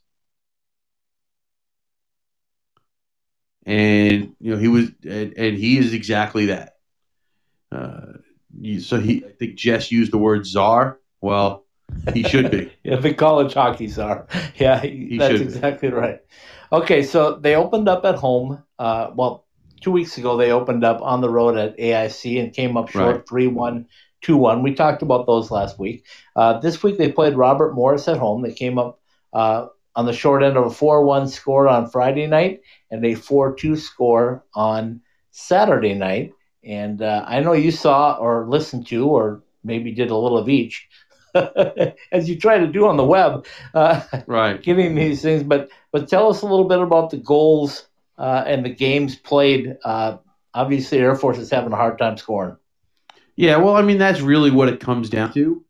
And you know he was, and, and he is exactly that. Uh, so he, I think Jess used the word czar. Well, he should be. <laughs> yeah, the college hockey czar. Yeah, he that's exactly be. right. Okay, so they opened up at home. Uh, well, two weeks ago they opened up on the road at AIC and came up short three one 2 1. We talked about those last week. Uh, this week they played Robert Morris at home. They came up uh, on the short end of a 4 1 score on Friday night and a 4 2 score on Saturday night. And uh, I know you saw or listened to, or maybe did a little of each, <laughs> as you try to do on the web, uh, right? <laughs> Giving these things, but but tell us a little bit about the goals uh, and the games played. Uh, obviously, Air Force is having a hard time scoring. Yeah, well, I mean that's really what it comes down to.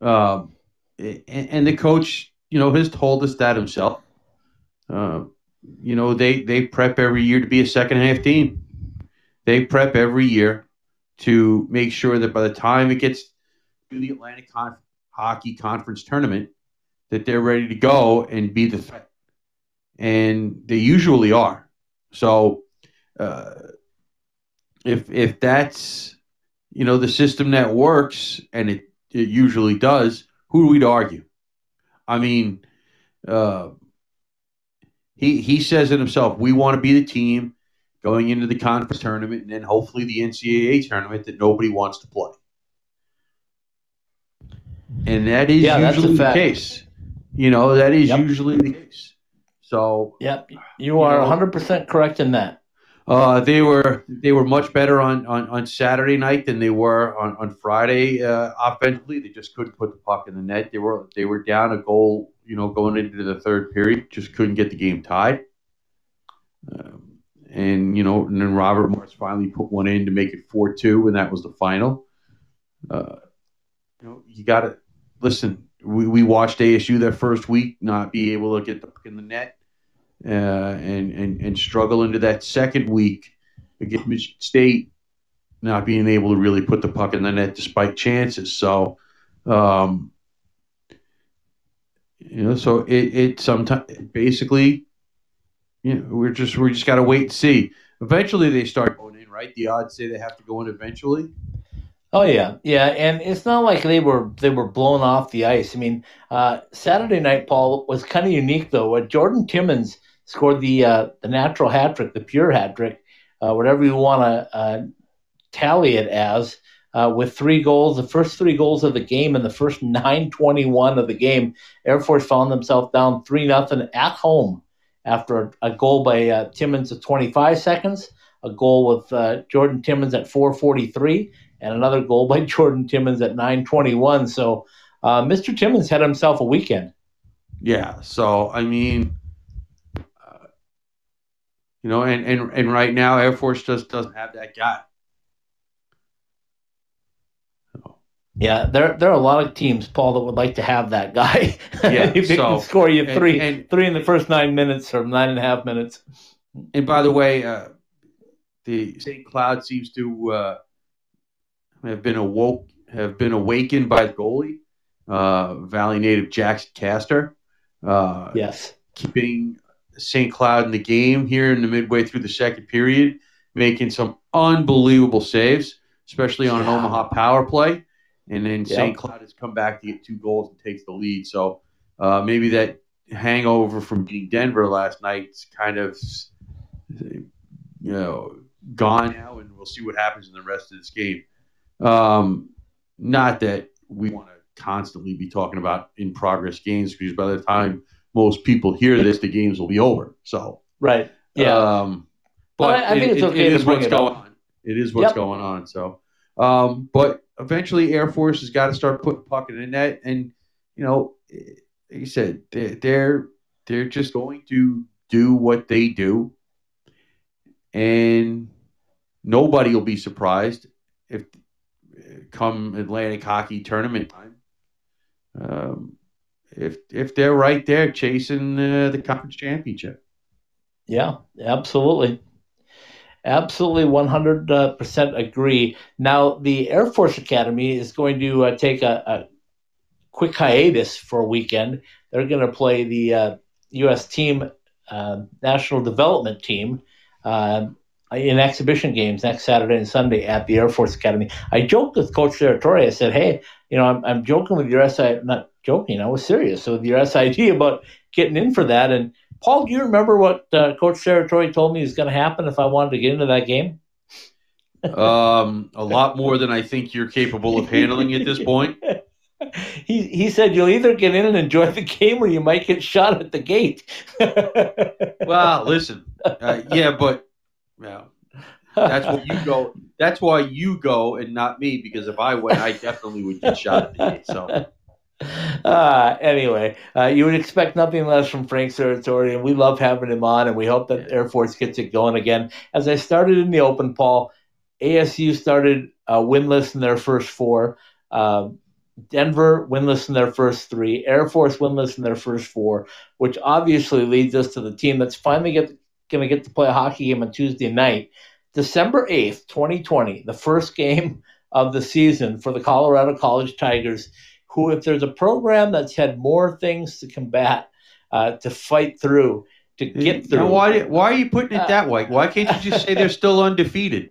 Um, and, and, the coach, you know, has told us that himself. Uh, you know, they they prep every year to be a second half team. They prep every year to make sure that by the time it gets to the Atlantic Con- Hockey Conference tournament, that they're ready to go and be the threat. And they usually are. So, uh, if if that's you know, the system that works, and it, it usually does, who are we to argue? I mean, uh, he he says it himself. We want to be the team going into the conference tournament, and then hopefully the NCAA tournament that nobody wants to play. And that is yeah, usually the case. You know, that is yep. usually the case. So, yep, you are 100% correct in that. Uh, they were they were much better on, on, on Saturday night than they were on, on Friday uh, offensively. They just couldn't put the puck in the net. They were they were down a goal, you know, going into the third period. Just couldn't get the game tied. Um, and you know, and then Robert Morris finally put one in to make it four two, and that was the final. Uh, you know, you got to listen. We, we watched ASU that first week not be able to get the puck in the net uh, and, and and struggle into that second week against Michigan State, not being able to really put the puck in the net despite chances. So, um, you know, so it, it sometimes basically, you know, we're just we just got to wait and see. Eventually, they start going in, right? The odds say they have to go in eventually. Oh yeah, yeah, and it's not like they were they were blown off the ice. I mean, uh, Saturday night, Paul was kind of unique though. What Jordan Timmons scored the uh, the natural hat trick, the pure hat trick, uh, whatever you want to uh, tally it as, uh, with three goals. The first three goals of the game in the first <laughs> 9:21 of the game, Air Force found themselves down three nothing at home after a, a goal by uh, Timmons at 25 seconds, a goal with uh, Jordan Timmons at 4:43, and another goal by <laughs> Jordan Timmons at 9:21. So. Mr. Timmons had himself a weekend. Yeah. So, I mean, you know, and, and, and right now Air Force just doesn't have that guy. Yeah, there there are a lot of teams, Paul, that would like to have that guy. Yeah, <laughs> if so, can score you three and, and, three in the first nine minutes or nine and a half minutes. And by the way, uh, the St. Cloud seems to uh, have been awoke have been awakened by the goalie, uh, Valley native Jackson Castor. Uh, yes, keeping St. Cloud in the game here in the midway through the second period, making some unbelievable saves, especially on yeah. an Omaha power play. And then yep. St. Cloud has come back to get two goals and takes the lead. So uh, maybe that hangover from beating Denver last night's kind of, you know, gone now, and we'll see what happens in the rest of this game. Um, not that we want to constantly be talking about in progress games because by the time – most people hear this, the games will be over. So right, yeah. Um, but well, I, I, think it, it's okay it, it is what's going on. It is what's yep. going on. So Um, but eventually, Air Force has got to start putting puck in the net, and you know, like you said, they're they're just going to do what they do, and nobody will be surprised if come Atlantic Hockey Tournament time. Um, if if they're right there chasing uh, the conference championship. Yeah, absolutely. Absolutely, 100% agree. Now, the Air Force Academy is going to uh, take a, a, quick hiatus for a weekend. They're going to play the uh, U.S. team, uh, national development team, uh, in exhibition games next Saturday and Sunday at the Air Force Academy. I joked with Coach Serratore. I said, "Hey, you know, I'm, I'm joking with your SI, not joking. I was serious So with your SID <laughs> about getting in for that." And Paul, do you remember what uh, Coach Serratore told me was going to happen if I wanted to get into that game? <laughs> um, a lot more than I think you're capable of handling at this point. <laughs> he he said you'll either get in and enjoy the game or you might get shot at the gate. well, listen, uh, yeah, but yeah, that's what you go. That's why you go and not me because if I went, I definitely would get shot at the gate. So uh, <laughs> anyway, uh, you would expect nothing less from Frank Serratore, and we love having him on, and we hope that Air Force gets it going again. As I started in the open, Paul, ASU started uh, winless in their first four. Um, Denver winless in their first three. Air Force winless in their first four, which obviously leads us to the team that's finally going to get to play a hockey game on Tuesday night. December 8th, 2020, the first game of the season for the Colorado College Tigers who, if there's a program that's had more things to combat, uh, to fight through, to get through. Now why, why are you putting it that way? Why can't you just say they're <laughs> still undefeated?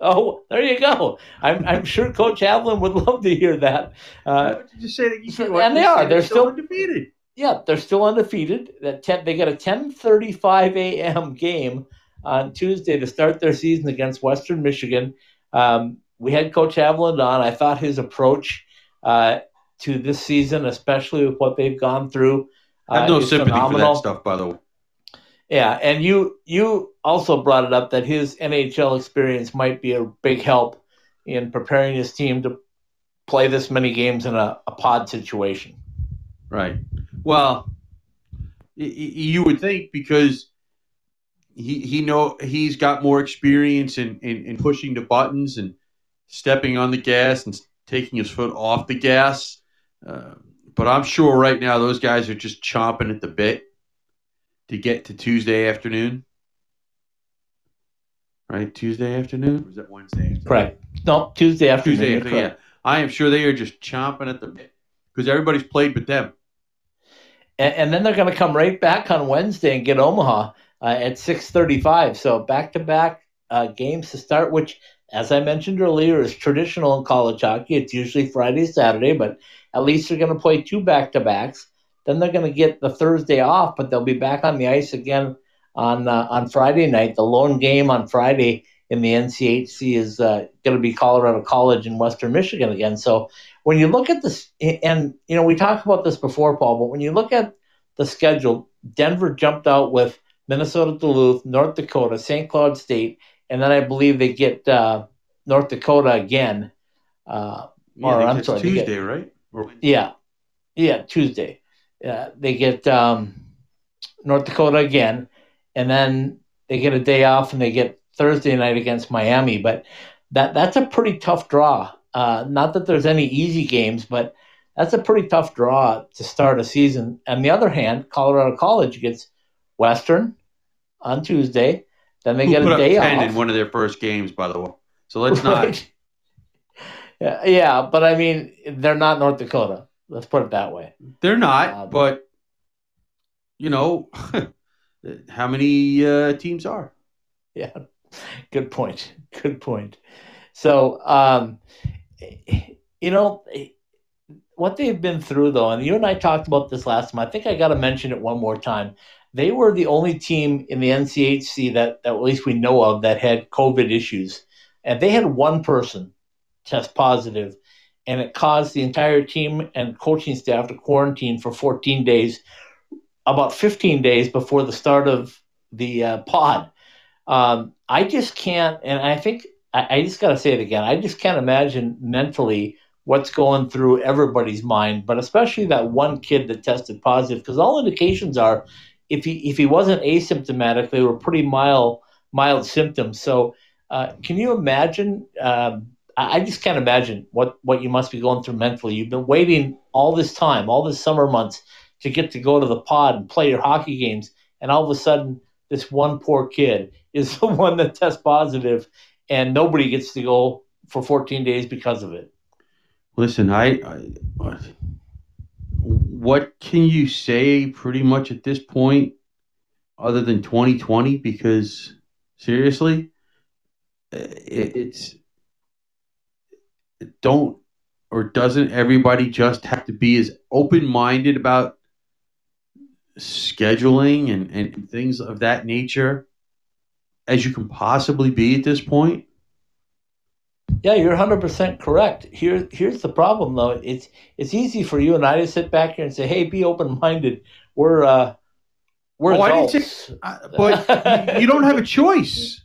Oh, there you go. I'm, I'm sure Coach Haviland would love to hear that. Uh, just say that you and they are. They're, they're still, still undefeated. Yeah, they're still undefeated. That ten, they got a 10:35 a.m. game on Tuesday to start their season against Western Michigan. Um, we had Coach Haviland on. I thought his approach uh, to this season, especially with what they've gone through. I have no uh, sympathy phenomenal. for that stuff, by the way. Yeah, and you you also brought it up that his NHL experience might be a big help in preparing his team to play this many games in a, a pod situation. Right. Well, you would think because he he know he's got more experience in, in, in pushing the buttons and stepping on the gas and taking his foot off the gas uh, but I'm sure right now those guys are just chomping at the bit to get to Tuesday afternoon. Right, Tuesday afternoon? Or is that Wednesday afternoon? Right. No, Tuesday afternoon. Tuesday afternoon, yeah. I am sure they are just chomping at the bit because everybody's played with them. And, and then they're going to come right back on Wednesday and get Omaha uh, at 6:35. So back-to-back uh, games to start, which, as I mentioned earlier, is traditional in college hockey. It's usually Friday, Saturday, but at least they're going to play two back to backs. Then they're going to get the Thursday off, but they'll be back on the ice again on uh, on Friday night. The lone game on Friday in the NCHC is uh, going to be Colorado College in Western Michigan again. So when you look at this, and you know we talked about this before, Paul, but when you look at the schedule, Denver jumped out with Minnesota Duluth, North Dakota, St. Cloud State, and then I believe they get uh, North Dakota again. Uh, yeah, or I'm sorry, Tuesday, get, right? Yeah, yeah, Tuesday. Yeah, they get um, North Dakota again, and then they get a day off, and they get Thursday night against Miami. But that that's a pretty tough draw. Uh, not that there's any easy games, but that's a pretty tough draw to start a season. On the other hand, Colorado College gets Western on Tuesday. Then they Who get a day off. in one of their first games, by the way. So let's <laughs> right. not yeah, but I mean, they're not North Dakota. Let's put it that way. They're not, uh, but you know, <laughs> how many uh, teams are? Yeah, good point. Good point. So, um, you know, what they've been through, though, and you and I talked about this last time. I think I got to mention it one more time. They were the only team in the NCHC that, that at least we know of that had COVID issues, and they had one person test positive, and it caused the entire team and coaching staff to quarantine for 14 days, about 15 days before the start of the uh, pod. Um, I just can't, and I think I, I just got to say it again. I just can't imagine mentally what's going through everybody's mind, but especially that one kid that tested positive, because all indications are if he if he wasn't asymptomatic, they were pretty mild mild symptoms. So, uh, can you imagine? Um, I, just can't imagine what what you must be going through mentally. You've been waiting all this time, all this summer months, to get to go to the pod and play your hockey games, and all of a sudden, this one poor kid is <laughs> the one that tests positive, and nobody gets to go for 14 days because of it. Listen, I, I what can you say pretty much at this point other than 2020 because seriously eh, it, it's don't or doesn't everybody just have to be as open-minded about scheduling and, and things of that nature as you can possibly be at this point yeah, you're 100% correct. Here, here's the problem, though. It's it's easy for you and I to sit back here and say, "Hey, be open-minded." We're uh, we're oh, adults. Say, but you don't have a <laughs> choice.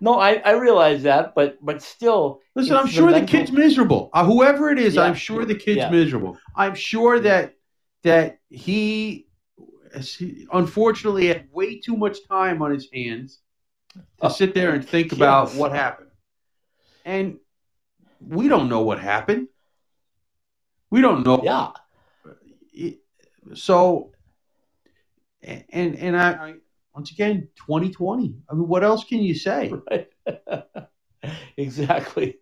No, I, I realize that, but but still. Listen, I'm sure the, mental... the kid's miserable. Uh, whoever it is, yeah. I'm sure the kid's yeah. miserable. I'm sure that that he, he unfortunately had way too much time on his hands to oh, sit there and think yes. about what happened and we don't know what happened. We don't know. Yeah. So, and and I, I once again, 2020. I mean, what else can you say? <laughs> Right. <laughs> exactly.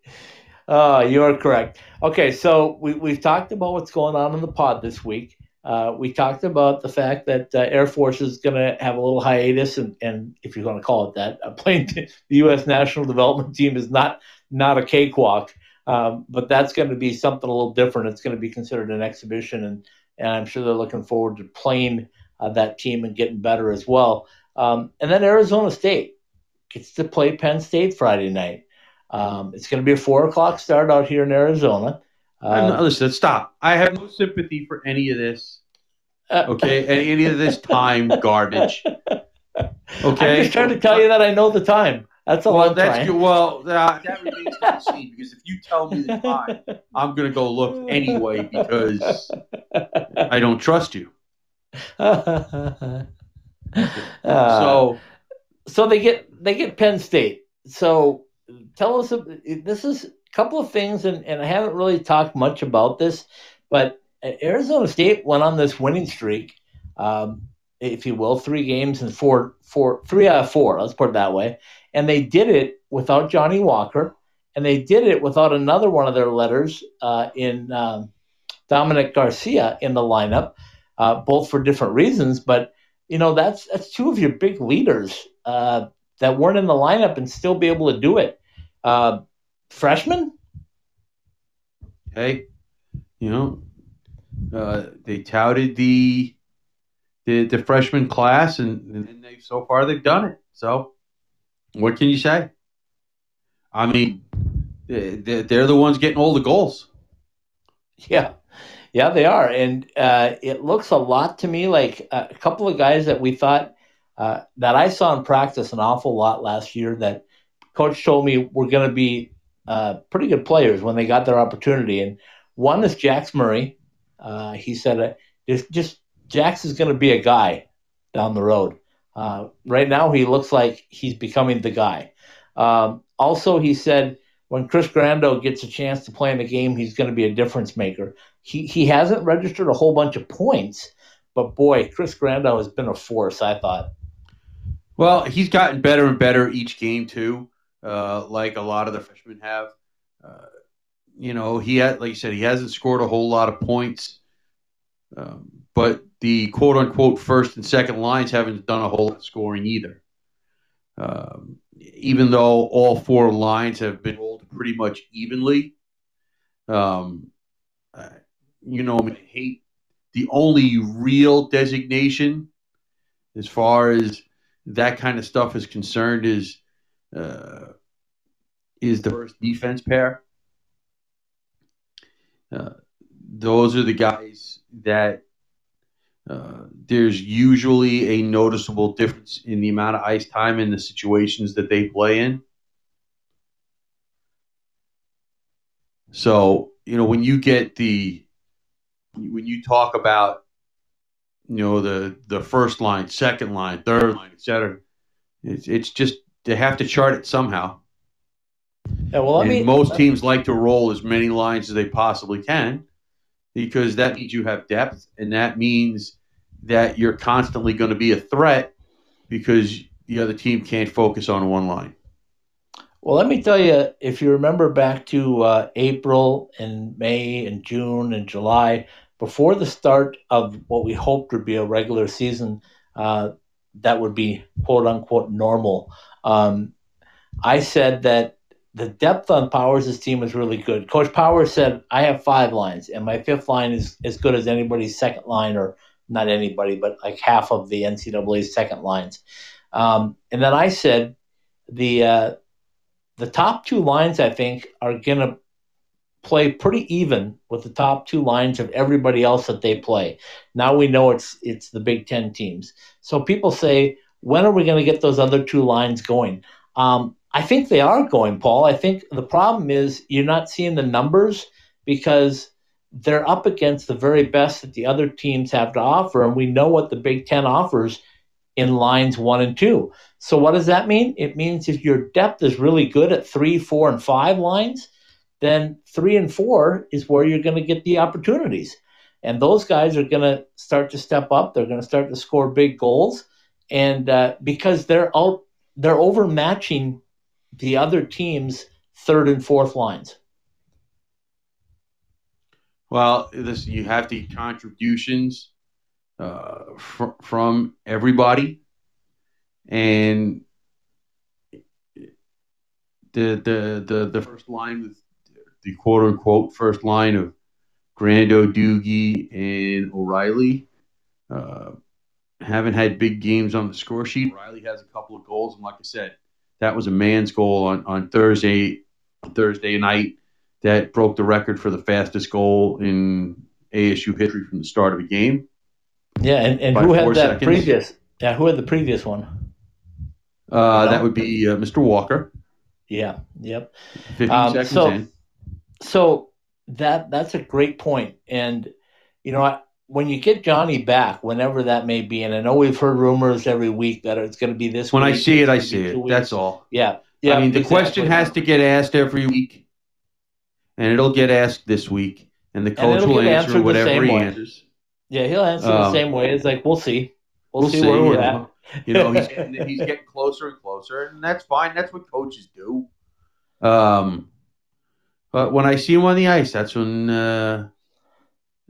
Uh, you're correct. Okay, so we, we've talked about what's going on in the pod this week. Uh, we talked about the fact that uh, Air Force is going to have a little hiatus, and, and if you're going to call it that, playing <laughs> the U.S. national development team is not not a cakewalk. Um, but that's going to be something a little different. It's going to be considered an exhibition, and, and I'm sure they're looking forward to playing uh, that team and getting better as well. Um, and then Arizona State gets to play Penn State Friday night. Um, it's going to be a four o'clock start out here in Arizona. Uh, listen, stop. I have no sympathy for any of this. Okay, any, any of this time garbage. Okay, I'm just trying to tell you that I know the time. That's a well, that's good. Well, uh, that remains to be seen because if you tell me the time, I'm going to go look anyway because I don't trust you. <laughs> uh, so, so they get they get Penn State. So tell us. This is a couple of things, and, and I haven't really talked much about this, but Arizona State went on this winning streak. Um, if you will, three games and four, four, three out of four. Let's put it that way. And they did it without Johnny Walker, and they did it without another one of their letters uh, in um, Dominic Garcia in the lineup, uh, both for different reasons. But you know, that's that's two of your big leaders uh, that weren't in the lineup and still be able to do it. Uh, freshman. Hey, you know, uh, they touted the the, the freshman class, and, and they so far they've done it. So what can you say? I mean, they're the ones getting all the goals. Yeah, yeah, they are, and uh, it looks a lot to me like a couple of guys that we thought uh, that I saw in practice an awful lot last year. That coach told me were going to be uh, pretty good players when they got their opportunity, and one is Jax Murray. Uh, he said, "Just, just Jax is going to be a guy down the road." Uh, right now, he looks like he's becoming the guy. Um, also, he said when Chris Grando gets a chance to play in the game, he's going to be a difference maker. He he hasn't registered a whole bunch of points, but boy, Chris Grando has been a force. I thought. Well, he's gotten better and better each game too, uh, like a lot of the freshmen have. Uh, you know, he had, like you said, he hasn't scored a whole lot of points, um, but the quote unquote first and second lines haven't done a whole lot of scoring either. Um, even though all four lines have been rolled pretty much evenly, um, you know, I hate the only real designation as far as that kind of stuff is concerned is uh, is the first defense pair. Uh, those are the guys that uh, there's usually a noticeable difference in the amount of ice time in the situations that they play in. So you know when you get the when you talk about you know the the first line, second line, third line, etc. It's it's just they have to chart it somehow. Yeah, well, I And mean, most teams like to roll as many lines as they possibly can because that means you have depth, and that means that you're constantly going to be a threat because the other team can't focus on one line. Well, let me tell you, if you remember back to uh, April and May and June and July, before the start of what we hoped would be a regular season, uh, that would be quote unquote normal. Um, I said that the depth on Powers' team was really good. Coach Powers said, I have five lines, and my fifth line is as good as anybody's second line, or not anybody, but like half of the NCAA's second lines. Um, and then I said, the uh, the top two lines, I think, are going to play pretty even with the top two lines of everybody else that they play. Now we know it's it's the Big Ten teams. So people say, when are we going to get those other two lines going? Um, I think they are going, Paul. I think the problem is you're not seeing the numbers because they're up against the very best that the other teams have to offer, and we know what the Big Ten offers in lines one and two. So what does that mean? It means if your depth is really good at three, four, and five lines, then three and four is where you're going to get the opportunities. And those guys are going to start to step up. They're going to start to score big goals, and uh, because they're out, they're overmatching the other team's third and fourth lines. Well, this you have the contributions uh, fr- from everybody, and the the the the first line with the quote unquote first line of Grando, Doogie, and O'Reilly. Uh, haven't had big games on the score sheet. O'Reilly has a couple of goals, and like I said, that was a man's goal on, on Thursday Thursday night that broke the record for the fastest goal in ASU history from the start of a game. Yeah, and, and who had that seconds. previous? Yeah, who had the previous one? Uh, No. That would be uh, Mr. Walker. Yeah, yep. 15 Um, seconds so- in. So that that's a great point, and you know I, when you get Johnny back, whenever that may be, and I know we've heard rumors every week that it's going to be this. When I see it, I see it. weeks. That's all. Yeah, yeah. I mean, the exactly. question has to get asked every week, and it'll get asked this week, and the coach it'll answer whatever he way. answers. Yeah, he'll answer the Um, same way. It's like we'll see, we'll, We'll see, see. where we're at. You know, he's getting, <laughs> he's getting closer and closer, and that's fine. That's what coaches do. Um, but when I see him on the ice, that's when uh,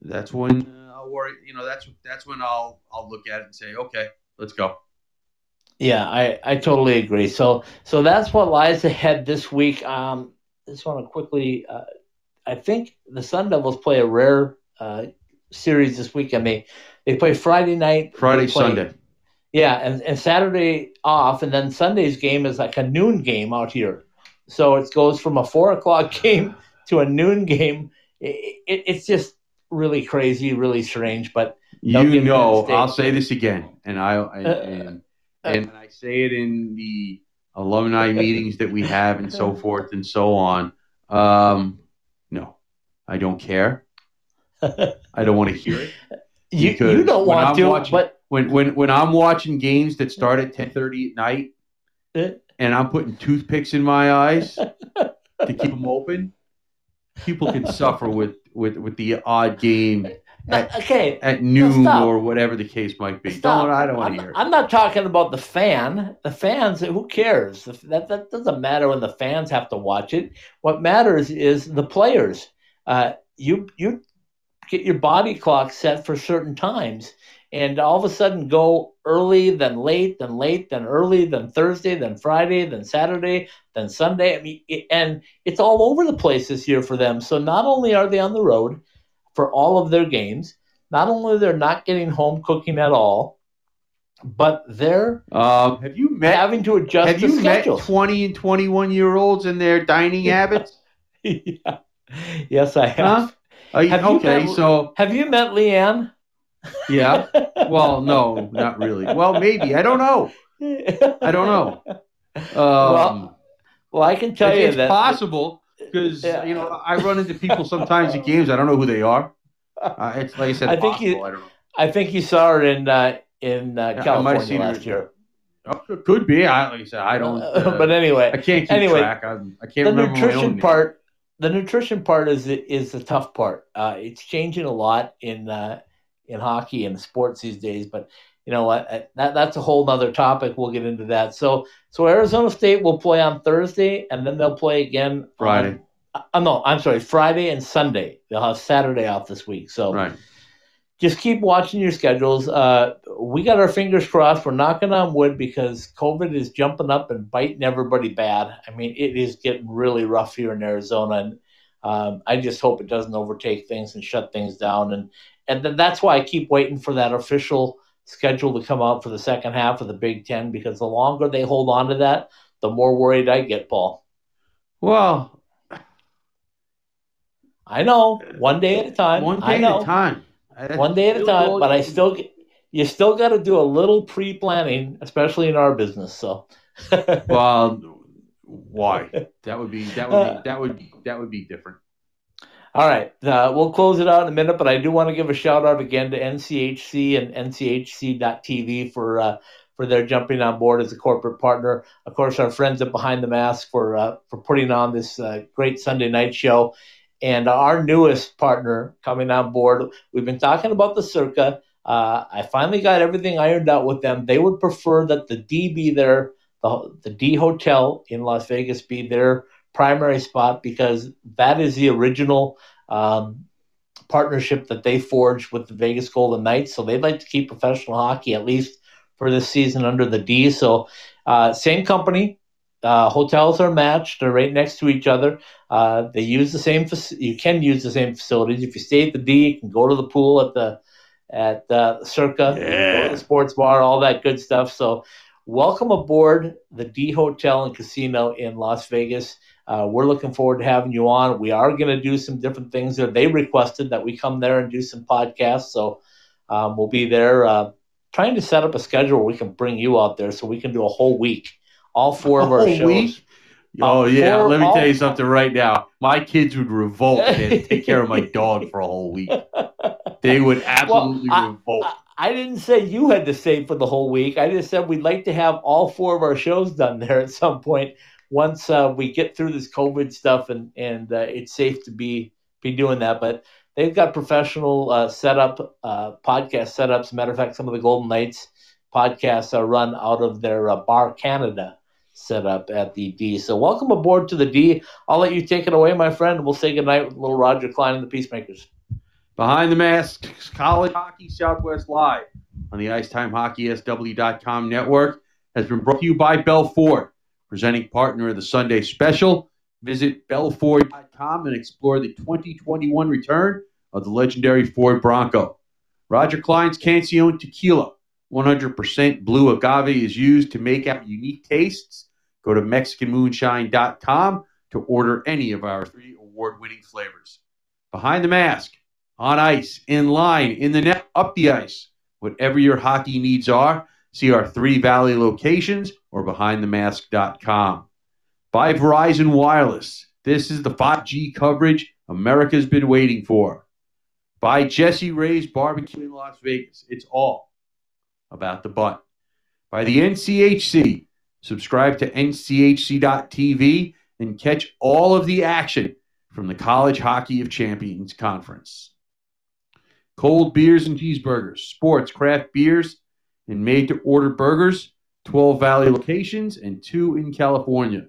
that's when uh, I'll. You know, that's that's when I'll I'll look at it and say, okay, let's go. Yeah, I, I totally agree. So so that's what lies ahead this week. Um, I just want to quickly, uh, I think the Sun Devils play a rare uh, series this week. I mean, they play Friday night, Friday, play- Sunday. Yeah, and, and Saturday off, and then Sunday's game is like a noon game out here. So it goes from a four o'clock <laughs> game to a noon game. It, it, it's just really crazy, really strange. But You know. I'll say this again, and I and, Uh, and, and I say it in the alumni <laughs> meetings that we have, and so forth and so on. Um, no, I don't care. <laughs> I don't want to hear it. you, you don't want I'm to, watching- but When when when I'm watching games that start at ten thirty at night, uh, and I'm putting toothpicks in my eyes to keep <laughs> them open, people can suffer with with with the odd game at, okay. at noon stop. or whatever the case might be. Stop. Don't I don't want I'm, to hear it. I'm not talking about the fan. The fans, who cares? That, that doesn't matter when the fans have to watch it. What matters is the players. Uh, you you get your body clock set for certain times, and all of a sudden go early, then late, then late, then early, then Thursday, then Friday, then Saturday, then Sunday. I mean, it, and it's all over the place this year for them. So not only are they on the road for all of their games, not only they're not getting home cooking at all, but they're Um, have you met having to adjust Have the you met 20 and 21 year olds and their dining habits? <laughs> yeah. Yes, I have. Huh? Are you- Have you okay, met- so Have you met Leanne? Yeah. <laughs> Well, no, not really. Well, maybe. I don't know. I don't know. Um, Well, well, I can tell you it's that possible. because yeah. you know I run into people sometimes at games. I don't know who they are. Uh, it's like I said. I think possible. you. I, don't know. I think you saw her in uh, in uh, California last year. Oh, could be. I like I said. I don't. Uh, but anyway, I can't keep anyway, track. I, I can't the remember nutrition part. The nutrition part is is the tough part. Uh, it's changing a lot in uh, in hockey and sports these days, but you know what? That that's a whole other topic. We'll get into that. So so Arizona State will play on Thursday, and then they'll play again Friday. On, uh, no, I'm sorry, Friday and Sunday. They'll have Saturday off this week. So right. just keep watching your schedules. Uh, we got our fingers crossed. We're knocking on wood because COVID is jumping up and biting everybody bad. I mean, it is getting really rough here in Arizona, and um, I just hope it doesn't overtake things and shut things down. And and then that's why I keep waiting for that official schedule to come out for the second half of the Big Ten because the longer they hold on to that, the more worried I get, Paul. Well, I know one day at a time. One day at a time. One day at a time, but I still get, you still got to do a little pre-planning, especially in our business. So, <laughs> well, why? <laughs> That would be that would be that would be that would be different. All right, uh, we'll close it out in a minute, but I do want to give a shout out again to NCHC and NCHC.TV for uh, for their jumping on board as a corporate partner. Of course, our friends at Behind the Mask for uh, for putting on this uh, great Sunday night show, and our newest partner coming on board. We've been talking about the Circa. Uh, I finally got everything ironed out with them. They would prefer that the D be there, the the D Hotel in Las Vegas be their primary spot because that is the original um, partnership that they forged with the Vegas Golden Knights. So they'd like to keep professional hockey at least for this season under the D. So uh, same company. Uh, hotels are matched; they're right next to each other. Uh, they use the same. Faci- you can use the same facilities. If you stay at the D, you can go to the pool at the at uh, Circa, yeah. the sports bar, all that good stuff. So, welcome aboard the D Hotel and Casino in Las Vegas. Uh, we're looking forward to having you on. We are going to do some different things there. They requested that we come there and do some podcasts, so um, we'll be there. Uh, trying to set up a schedule where we can bring you out there so we can do a whole week, all four of our shows. Week? Oh yeah, let me all... tell you <laughs> something right now. My kids would revolt and take care of my dog for a whole week. They would <laughs> absolutely well, revolt. I, I didn't say you had to stay for the whole week. I just said we'd like to have all four of our shows done there at some point once uh, we get through this COVID stuff and and uh, it's safe to be be doing that. But they've got professional uh, setup, uh, podcast setups. Matter of fact, some of the Golden Knights podcasts are run out of their uh, Bar Canada setup at the D. So welcome aboard to the D. I'll let you take it away, my friend. We'll say goodnight with little Roger Clyne and the Peacemakers. Behind the Mask, College Hockey Southwest Live on the IcetimeHockeySW.com network has been brought to you by Bell Ford presenting partner of the Sunday special. Visit bellford.com and explore the 2021 return of the legendary Ford Bronco. Roger Clyne's Cancion Tequila, 100% blue agave, is used to make out unique tastes. Go to MexicanMoonshine.com to order any of our three award winning flavors. Behind the mask, on ice, in line, in the net, up the ice. Whatever your hockey needs are, see our three Valley locations or behindthemask.com. By Verizon Wireless. This is the 5G coverage America's been waiting for. By Jessie Rae's Barbecue in Las Vegas. It's all about the butt. By the NCHC. Subscribe to nchc.tv and catch all of the action from the College Hockey of Champions Conference. Cold beers and cheeseburgers, sports, craft beers, and made to order burgers 12 Valley locations, and two in California.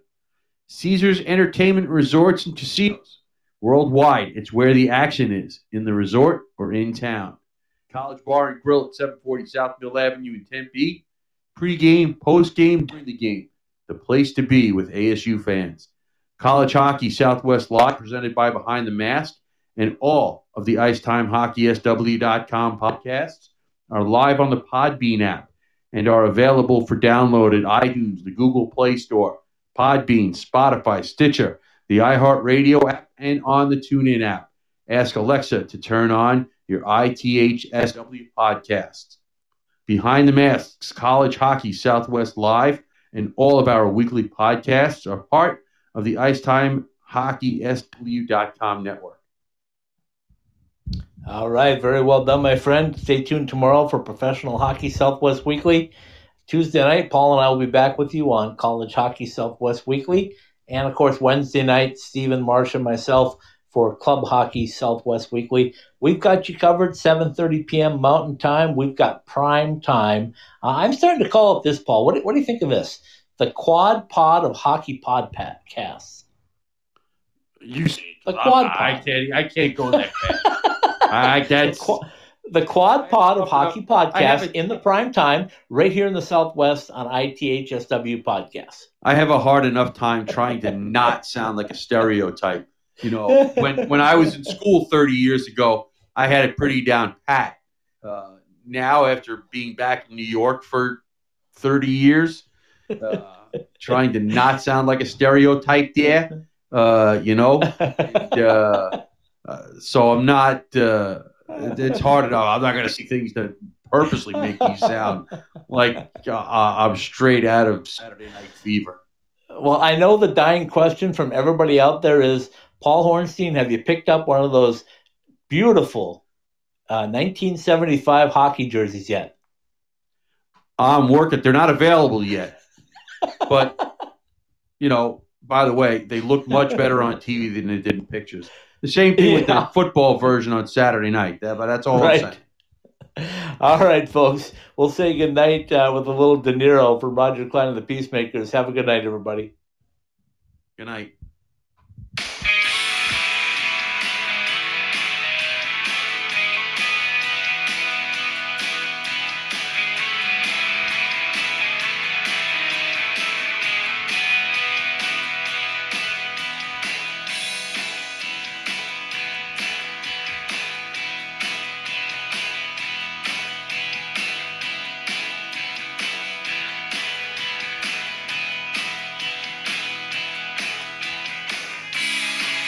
Caesars Entertainment Resorts and Casinos. Worldwide, it's where the action is, in the resort or in town. College Bar and Grill at 740 South Mill Avenue in Tempe. Pre-game, post-game, during the game. The place to be with ASU fans. College Hockey Southwest Live presented by Behind the Mask and all of the IcetimeHockeySW.com podcasts are live on the Podbean app and are available for download at iTunes, the Google Play Store, Podbean, Spotify, Stitcher, the iHeartRadio app, and on the TuneIn app. Ask Alexa to turn on your ITHSW podcasts. Behind the Masks, College Hockey Southwest Live, and all of our weekly podcasts are part of the Ice Time HockeySW.com network. All right, very well done, my friend. Stay tuned tomorrow for Professional Hockey Southwest Weekly. Tuesday night, Paul and I will be back with you on College Hockey Southwest Weekly. And of course, Wednesday night, Stephen Marsh and myself for Club Hockey Southwest Weekly. We've got you covered 7:30 p.m. Mountain Time. We've got prime time. Uh, I'm starting to call it this, Paul. What, what do you think of this? The Quad Pod of Hockey Podcasts. You see, the Quad Pod. I can't. I can't go that fast. <laughs> I that's. <laughs> The, qu- the Quad Pod of Hockey Podcast in the prime time, right here in the Southwest on ITHSW Podcast. I have a hard enough time trying to not sound like a stereotype. You know, when when I was in school 30 years ago, I had it pretty down pat. Uh, now, after being back in New York for 30 years, uh, <laughs> trying to not sound like a stereotype there, uh, you know, and, uh, uh, so I'm not. Uh, it's hard enough. I'm not going to see things that purposely make me sound like I'm straight out of Saturday Night Fever. Well, I know the dying question from everybody out there is Paul Hornstein, have you picked up one of those beautiful uh, 1975 hockey jerseys yet? I'm working. They're not available yet. But, you know, by the way, they look much better on TV than they did in pictures. The same thing yeah. with the football version on Saturday night. But that's all right. I'm saying. <laughs> All right, folks. We'll say good night uh, with a little De Niro from Roger Clyne and the Peacemakers. Have a good night, everybody. Good night.